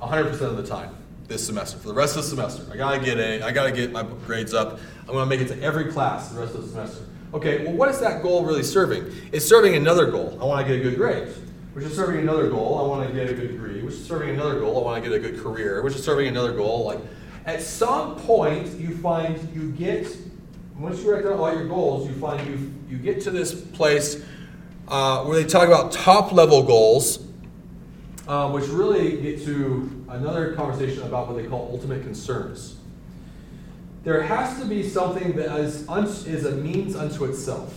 100% of the time this semester for the rest of the semester. I gotta get a, I gotta get my grades up. I'm gonna make it to every class the rest of the semester. Okay, well, what is that goal really serving? It's serving another goal. I want to get a good grade, which is serving another goal. I want to get a good degree, which is serving another goal. I want to get a good career, which is serving another goal. Like at some point, you find you get once you write down all your goals, you find you you get to this place uh, where they talk about top level goals, uh, which really get to another conversation about what they call ultimate concerns. There has to be something that is, is a means unto itself.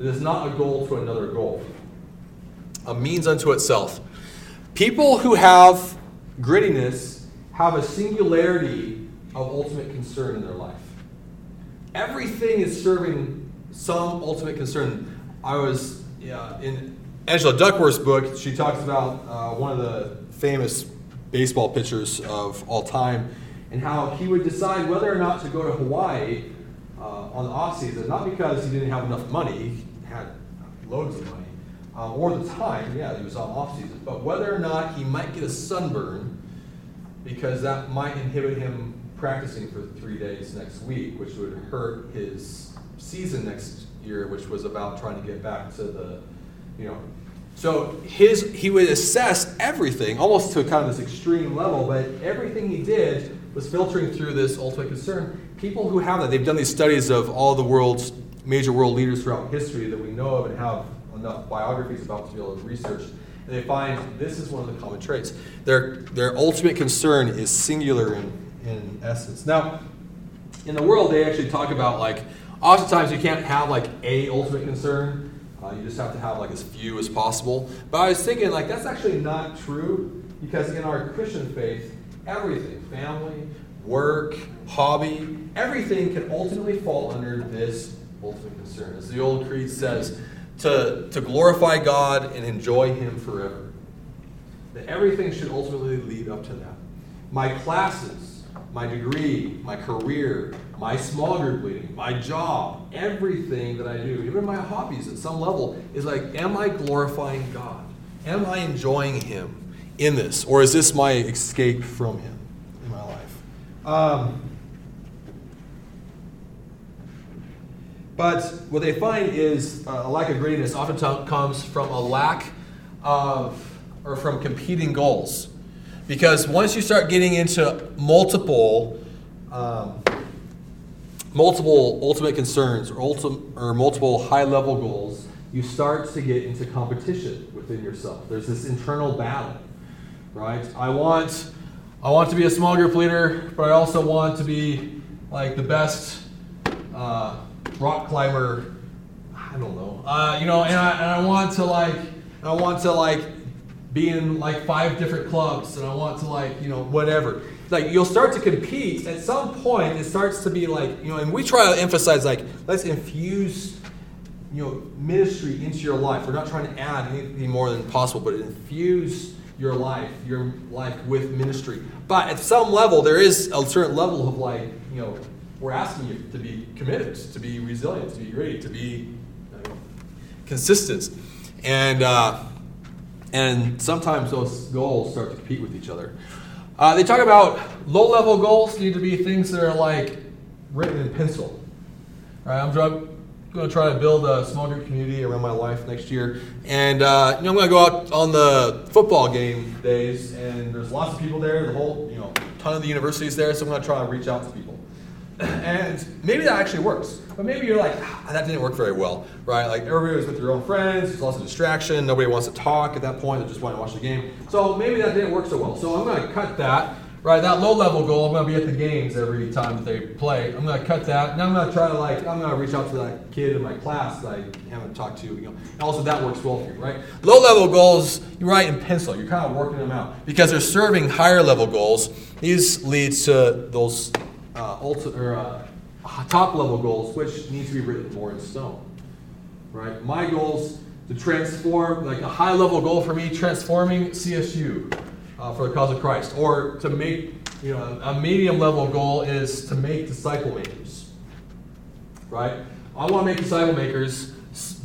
It is not a goal to another goal. A means unto itself. People who have grittiness have a singularity of ultimate concern in their life. Everything is serving some ultimate concern. I was yeah, in Angela Duckworth's book, she talks about uh, one of the famous baseball pitchers of all time and how he would decide whether or not to go to Hawaii uh, on the off season, not because he didn't have enough money, he had loads of money, um, or the time, yeah, he was on off season, but whether or not he might get a sunburn because that might inhibit him practicing for three days next week, which would hurt his season next year, which was about trying to get back to the, you know. So his he would assess everything almost to kind of this extreme level, but everything he did was filtering through this ultimate concern. People who have that, they've done these studies of all the world's major world leaders throughout history that we know of and have enough biographies about to be able to research. They find this is one of the common traits. Their, their ultimate concern is singular in, in essence. Now, in the world, they actually talk about like, oftentimes you can't have like a ultimate concern. Uh, you just have to have like as few as possible. But I was thinking like that's actually not true because in our Christian faith, everything, family, work, hobby, everything can ultimately fall under this ultimate concern. As the old creed says, to, to glorify God and enjoy Him forever. That everything should ultimately lead up to that. My classes, my degree, my career, my small group leading, my job, everything that I do, even my hobbies at some level, is like, am I glorifying God? Am I enjoying Him in this? Or is this my escape from Him in my life? Um, But what they find is uh, a lack of greatness often comes from a lack of, or from competing goals. Because once you start getting into multiple, um, multiple ultimate concerns or, ultim- or multiple high level goals, you start to get into competition within yourself. There's this internal battle, right? I want, I want to be a small group leader, but I also want to be like the best. Uh, rock climber. I don't know. Uh, you know, and I, and I want to like, I want to like be in like five different clubs, and I want to like, you know, whatever. Like you'll start to compete. At some point, it starts to be like, you know, and we try to emphasize like, let's infuse, you know, ministry into your life. We're not trying to add anything more than possible, but infuse your life, your life with ministry. But at some level, there is a certain level of like, you know, we're asking you to be committed, to be resilient, to be great, to be consistent. And, uh, and sometimes those goals start to compete with each other. Uh, they talk about low level goals need to be things that are like written in pencil. All right, I'm going to try to build a small group community around my life next year. And uh, you know, I'm going to go out on the football game days, and there's lots of people there. The whole, you know, ton of the universities there, so I'm going to try to reach out to people. And maybe that actually works. But maybe you're like, ah, that didn't work very well, right? Like everybody was with their own friends, there's lots of distraction, nobody wants to talk at that point, they just want to watch the game. So maybe that didn't work so well. So I'm going to cut that, right? That low level goal, I'm going to be at the games every time that they play. I'm going to cut that. And I'm going to try to like, I'm going to reach out to that kid in my class that I haven't talked to. You know. And also that works well for you, right? Low level goals, you write in pencil. You're kind of working them out because they're serving higher level goals. These leads to those uh, ulti- or, uh, top level goals, which need to be written more in stone. Right? My goals to transform, like a high level goal for me, transforming CSU uh, for the cause of Christ, or to make, you know, a medium level goal is to make disciple makers. Right? I want to make disciple makers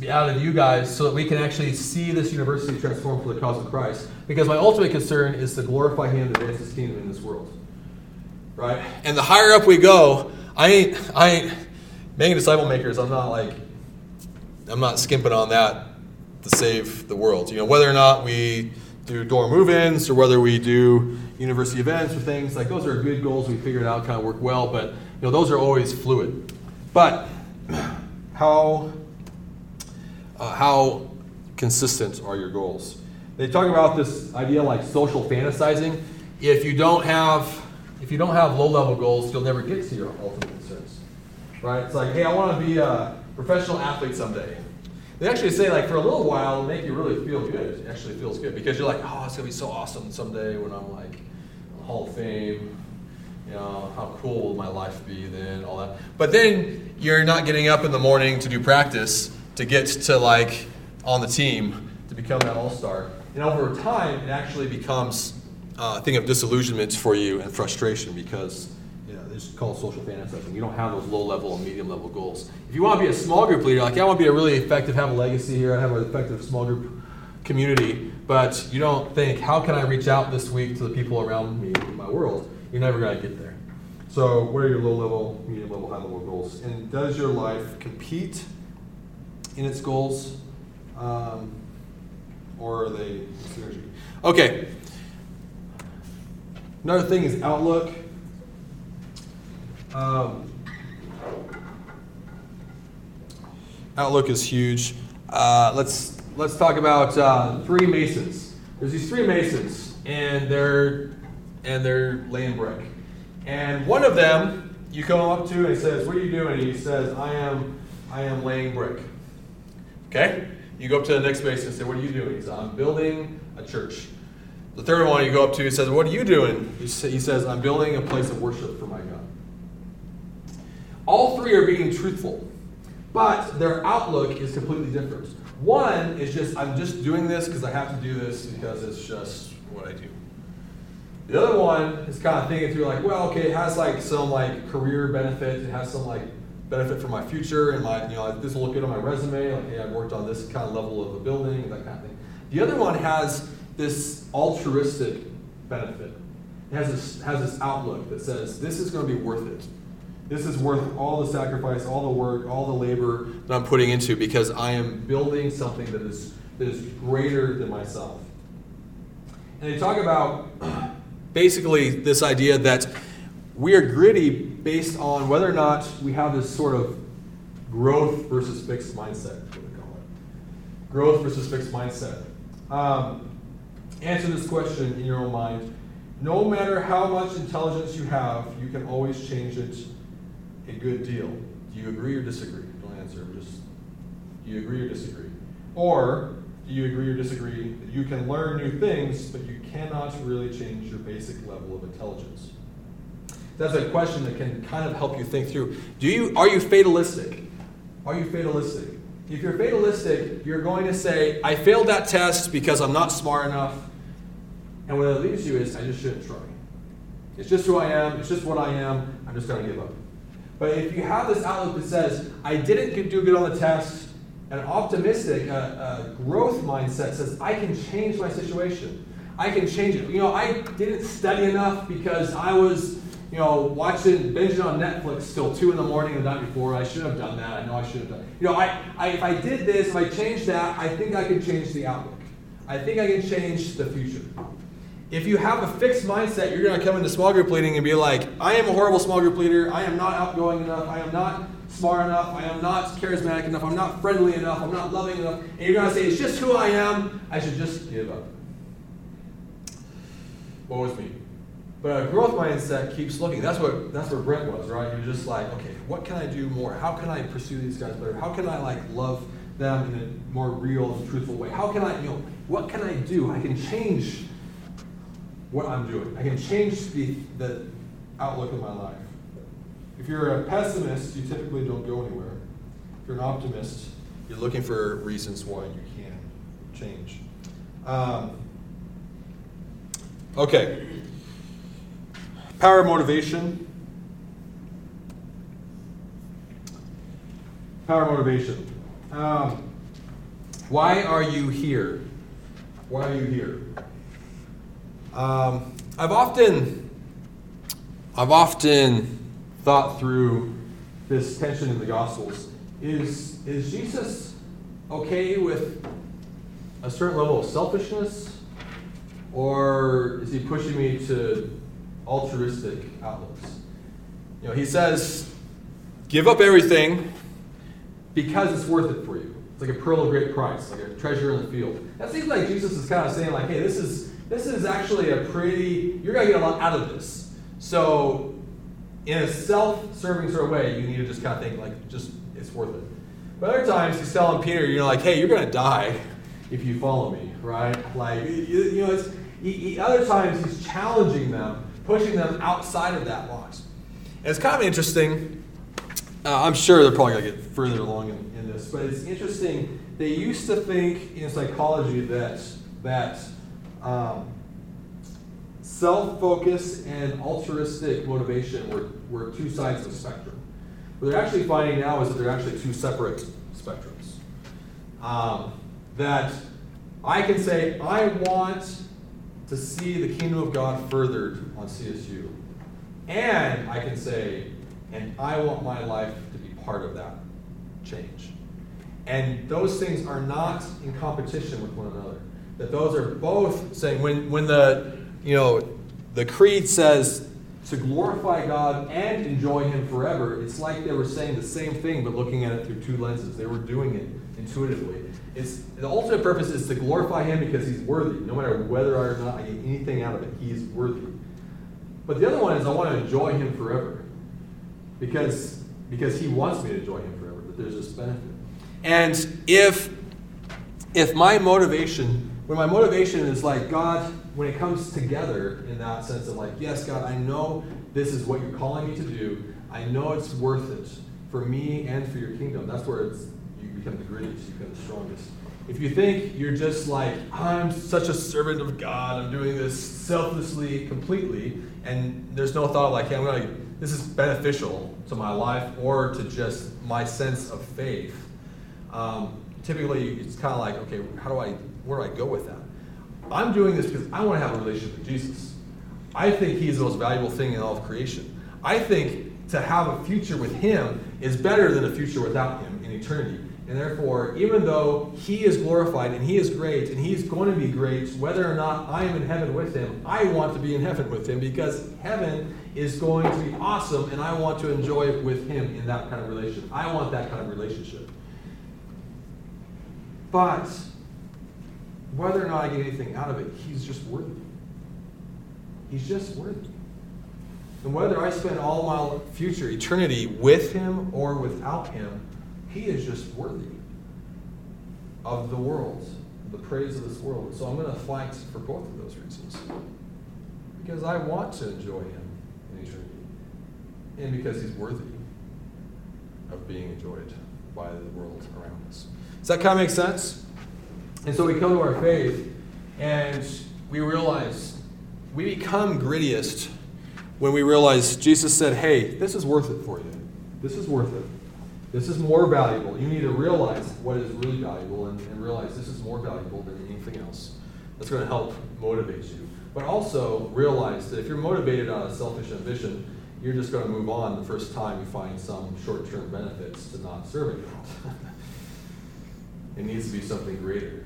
out of you guys so that we can actually see this university transform for the cause of Christ. Because my ultimate concern is to glorify Him and advance His kingdom in this world right? And the higher up we go, I ain't, I ain't making disciple makers. I'm not like, I'm not skimping on that to save the world. You know, whether or not we do dorm move-ins or whether we do university events or things like those are good goals. We figured out kind of work well, but you know those are always fluid. But how uh, how consistent are your goals? They talk about this idea like social fantasizing. If you don't have if you don't have low level goals, you'll never get to your ultimate concerns. Right? It's like, hey, I want to be a professional athlete someday. They actually say, like, for a little while, it'll make you really feel good. It actually feels good because you're like, oh, it's going to be so awesome someday when I'm like Hall of Fame. You know, how cool will my life be then, all that. But then you're not getting up in the morning to do practice to get to like on the team to become that all star. And over time, it actually becomes uh, thing of disillusionment for you and frustration because you know, it's called social fantasizing. You don't have those low level and medium level goals. If you want to be a small group leader, like, I want to be a really effective, have a legacy here, I have an effective small group community, but you don't think, how can I reach out this week to the people around me in my world? You're never going to get there. So, what are your low level, medium level, high level goals? And does your life compete in its goals? Um, or are they synergy? Okay, Another thing is outlook. Um, outlook is huge. Uh, let's let's talk about uh, three masons. There's these three masons, and they're and they're laying brick. And one of them, you come up to, and he says, "What are you doing?" And he says, "I am I am laying brick." Okay. You go up to the next mason and say, "What are you doing?" He says, "I'm building a church." The third one you go up to, he says, What are you doing? He says, I'm building a place of worship for my God. All three are being truthful, but their outlook is completely different. One is just, I'm just doing this because I have to do this because it's just what I do. The other one is kind of thinking through, like, well, okay, it has like some like career benefit, it has some like benefit for my future, and my, you know, this will look good on my resume, like, hey, I've worked on this kind of level of a building, that kind of thing. The other one has this altruistic benefit. It has this, has this outlook that says, this is going to be worth it. This is worth all the sacrifice, all the work, all the labor that I'm putting into because I am building something that is, that is greater than myself. And they talk about basically this idea that we are gritty based on whether or not we have this sort of growth versus fixed mindset, what we call it. Growth versus fixed mindset. Um, answer this question in your own mind. No matter how much intelligence you have, you can always change it a good deal. Do you agree or disagree? Don't answer. Just do you agree or disagree? Or do you agree or disagree that you can learn new things, but you cannot really change your basic level of intelligence? That's a question that can kind of help you think through. Do you are you fatalistic? Are you fatalistic? If you're fatalistic, you're going to say, I failed that test because I'm not smart enough. And what it leads you is, I just shouldn't try. It's just who I am, it's just what I am, I'm just going to give up. But if you have this outlook that says, I didn't do good on the test, An optimistic, uh, uh, growth mindset says, I can change my situation. I can change it. You know, I didn't study enough because I was, you know, watching, binging on Netflix till 2 in the morning the night before. I should have done that. I know I should have done You know, I, I, if I did this, if I changed that, I think I can change the outlook. I think I can change the future. If you have a fixed mindset, you're going to come into small group leading and be like, I am a horrible small group leader. I am not outgoing enough. I am not smart enough. I am not charismatic enough. I'm not friendly enough. I'm not loving enough. And you're going to say, it's just who I am. I should just give up. What was me? But a growth mindset keeps looking. That's what that's where Brent was, right? You're just like, okay, what can I do more? How can I pursue these guys better? How can I like love them in a more real and truthful way? How can I, you know, what can I do? I can change what I'm doing. I can change the, the outlook of my life. If you're a pessimist, you typically don't go anywhere. If you're an optimist, you're looking for reasons why you can change. Um, okay. Power of motivation. Power of motivation. Um, why are you here? Why are you here? Um, I've often, I've often thought through this tension in the Gospels. Is is Jesus okay with a certain level of selfishness, or is he pushing me to altruistic outlooks? You know, he says, "Give up everything because it's worth it for you." It's like a pearl of great price, like a treasure in the field. That seems like Jesus is kind of saying, like, "Hey, this is." This is actually a pretty, you're going to get a lot out of this. So, in a self serving sort of way, you need to just kind of think, like, just, it's worth it. But other times, he's telling Peter, you're like, hey, you're going to die if you follow me, right? Like, you, you know, it's, he, he, other times, he's challenging them, pushing them outside of that box. And it's kind of interesting. Uh, I'm sure they're probably going to get further along in, in this, but it's interesting. They used to think in psychology that, that um, Self focus and altruistic motivation were, were two sides of the spectrum. What they're actually finding now is that they're actually two separate spectrums. Um, that I can say, I want to see the kingdom of God furthered on CSU. And I can say, and I want my life to be part of that change. And those things are not in competition with one another that those are both saying when when the you know the creed says to glorify God and enjoy Him forever, it's like they were saying the same thing but looking at it through two lenses. They were doing it intuitively. It's the ultimate purpose is to glorify Him because He's worthy, no matter whether or not I get anything out of it. He's worthy. But the other one is I want to enjoy Him forever because because He wants me to enjoy Him forever. But there's this benefit. And if if my motivation when my motivation is like, God, when it comes together in that sense of like, yes, God, I know this is what you're calling me to do. I know it's worth it for me and for your kingdom. That's where it's, you become the greatest, you become the strongest. If you think you're just like, I'm such a servant of God, I'm doing this selflessly, completely, and there's no thought like, hey, I'm to, this is beneficial to my life or to just my sense of faith. Um, typically, it's kind of like, okay, how do I where do I go with that? I'm doing this because I want to have a relationship with Jesus. I think He's the most valuable thing in all of creation. I think to have a future with Him is better than a future without Him in eternity. And therefore, even though He is glorified and He is great and He's going to be great, whether or not I am in heaven with Him, I want to be in heaven with Him because heaven is going to be awesome and I want to enjoy it with Him in that kind of relationship. I want that kind of relationship. But whether or not I get anything out of it, he's just worthy. He's just worthy. And whether I spend all my future eternity with him or without him, he is just worthy of the world, the praise of this world. So I'm going to fight for both of those reasons. Because I want to enjoy him in eternity. And because he's worthy of being enjoyed by the world around us. Does that kind of make sense? And so we come to our faith and we realize we become grittiest when we realize Jesus said, hey, this is worth it for you. This is worth it. This is more valuable. You need to realize what is really valuable and, and realize this is more valuable than anything else. That's going to help motivate you. But also realize that if you're motivated out of selfish ambition, you're just going to move on the first time you find some short term benefits to not serving God. it needs to be something greater.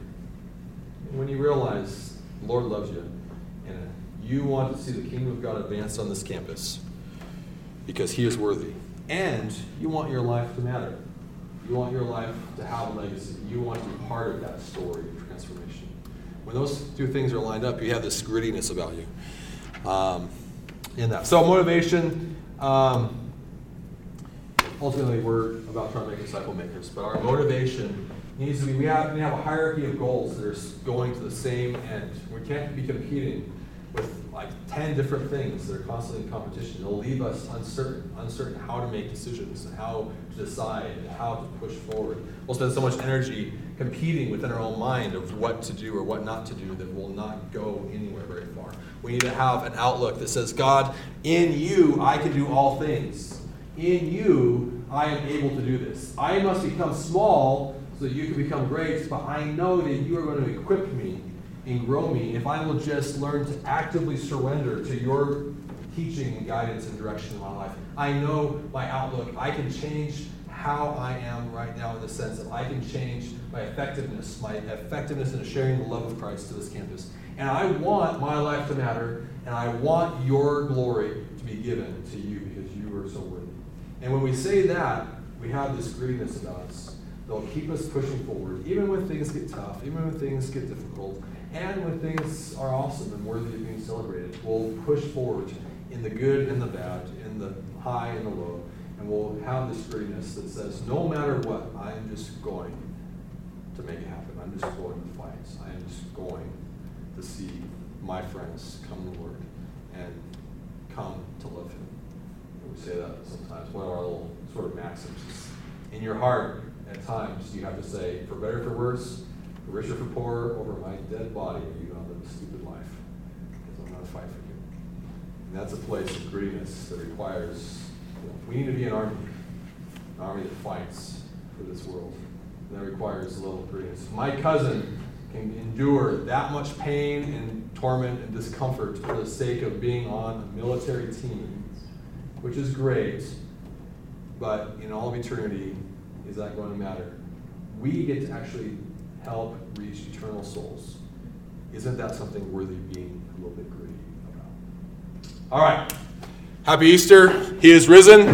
When you realize the Lord loves you and you want to see the kingdom of God advance on this campus because He is worthy, and you want your life to matter, you want your life to have a legacy, you want to be part of that story of transformation. When those two things are lined up, you have this grittiness about you. Um, in that. So motivation. Um, ultimately, we're about trying to make disciple makers, but our motivation needs to be. We have we have a hierarchy of goals that are going to the same end. We can't be competing with like ten different things that are constantly in competition. It'll leave us uncertain, uncertain how to make decisions and how to decide how to push forward. We'll spend so much energy competing within our own mind of what to do or what not to do that we'll not go anywhere very far. We need to have an outlook that says, God, in you I can do all things. In you I am able to do this. I must become small so that you can become great, but I know that you are going to equip me and grow me if I will just learn to actively surrender to your teaching and guidance and direction in my life. I know my outlook. I can change how I am right now in the sense that I can change my effectiveness, my effectiveness in sharing the love of Christ to this campus. And I want my life to matter, and I want your glory to be given to you because you are so worthy. And when we say that, we have this grittiness about us. They'll keep us pushing forward, even when things get tough, even when things get difficult, and when things are awesome and worthy of being celebrated. We'll push forward in the good and the bad, in the high and the low, and we'll have this grittiness that says, no matter what, I'm just going to make it happen. I'm just going to fight. I am just going to see my friends come to Lord and come to love Him. And we say that sometimes. One of our little sort of maxims is in your heart, at times, you have to say, for better, for worse, for richer, for poorer, over my dead body, you not live a stupid life. Because I'm going to fight for you. And that's a place of greediness that requires, you know, we need to be an army, an army that fights for this world. And that requires a little grittiness. My cousin can endure that much pain and torment and discomfort for the sake of being on a military team, which is great, but in all of eternity, is that going to matter? We get to actually help reach eternal souls. Isn't that something worthy of being a little bit greedy about? All right. Happy Easter. He is risen.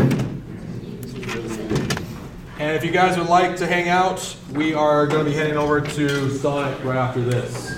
And if you guys would like to hang out, we are going to be heading over to Sonic right after this.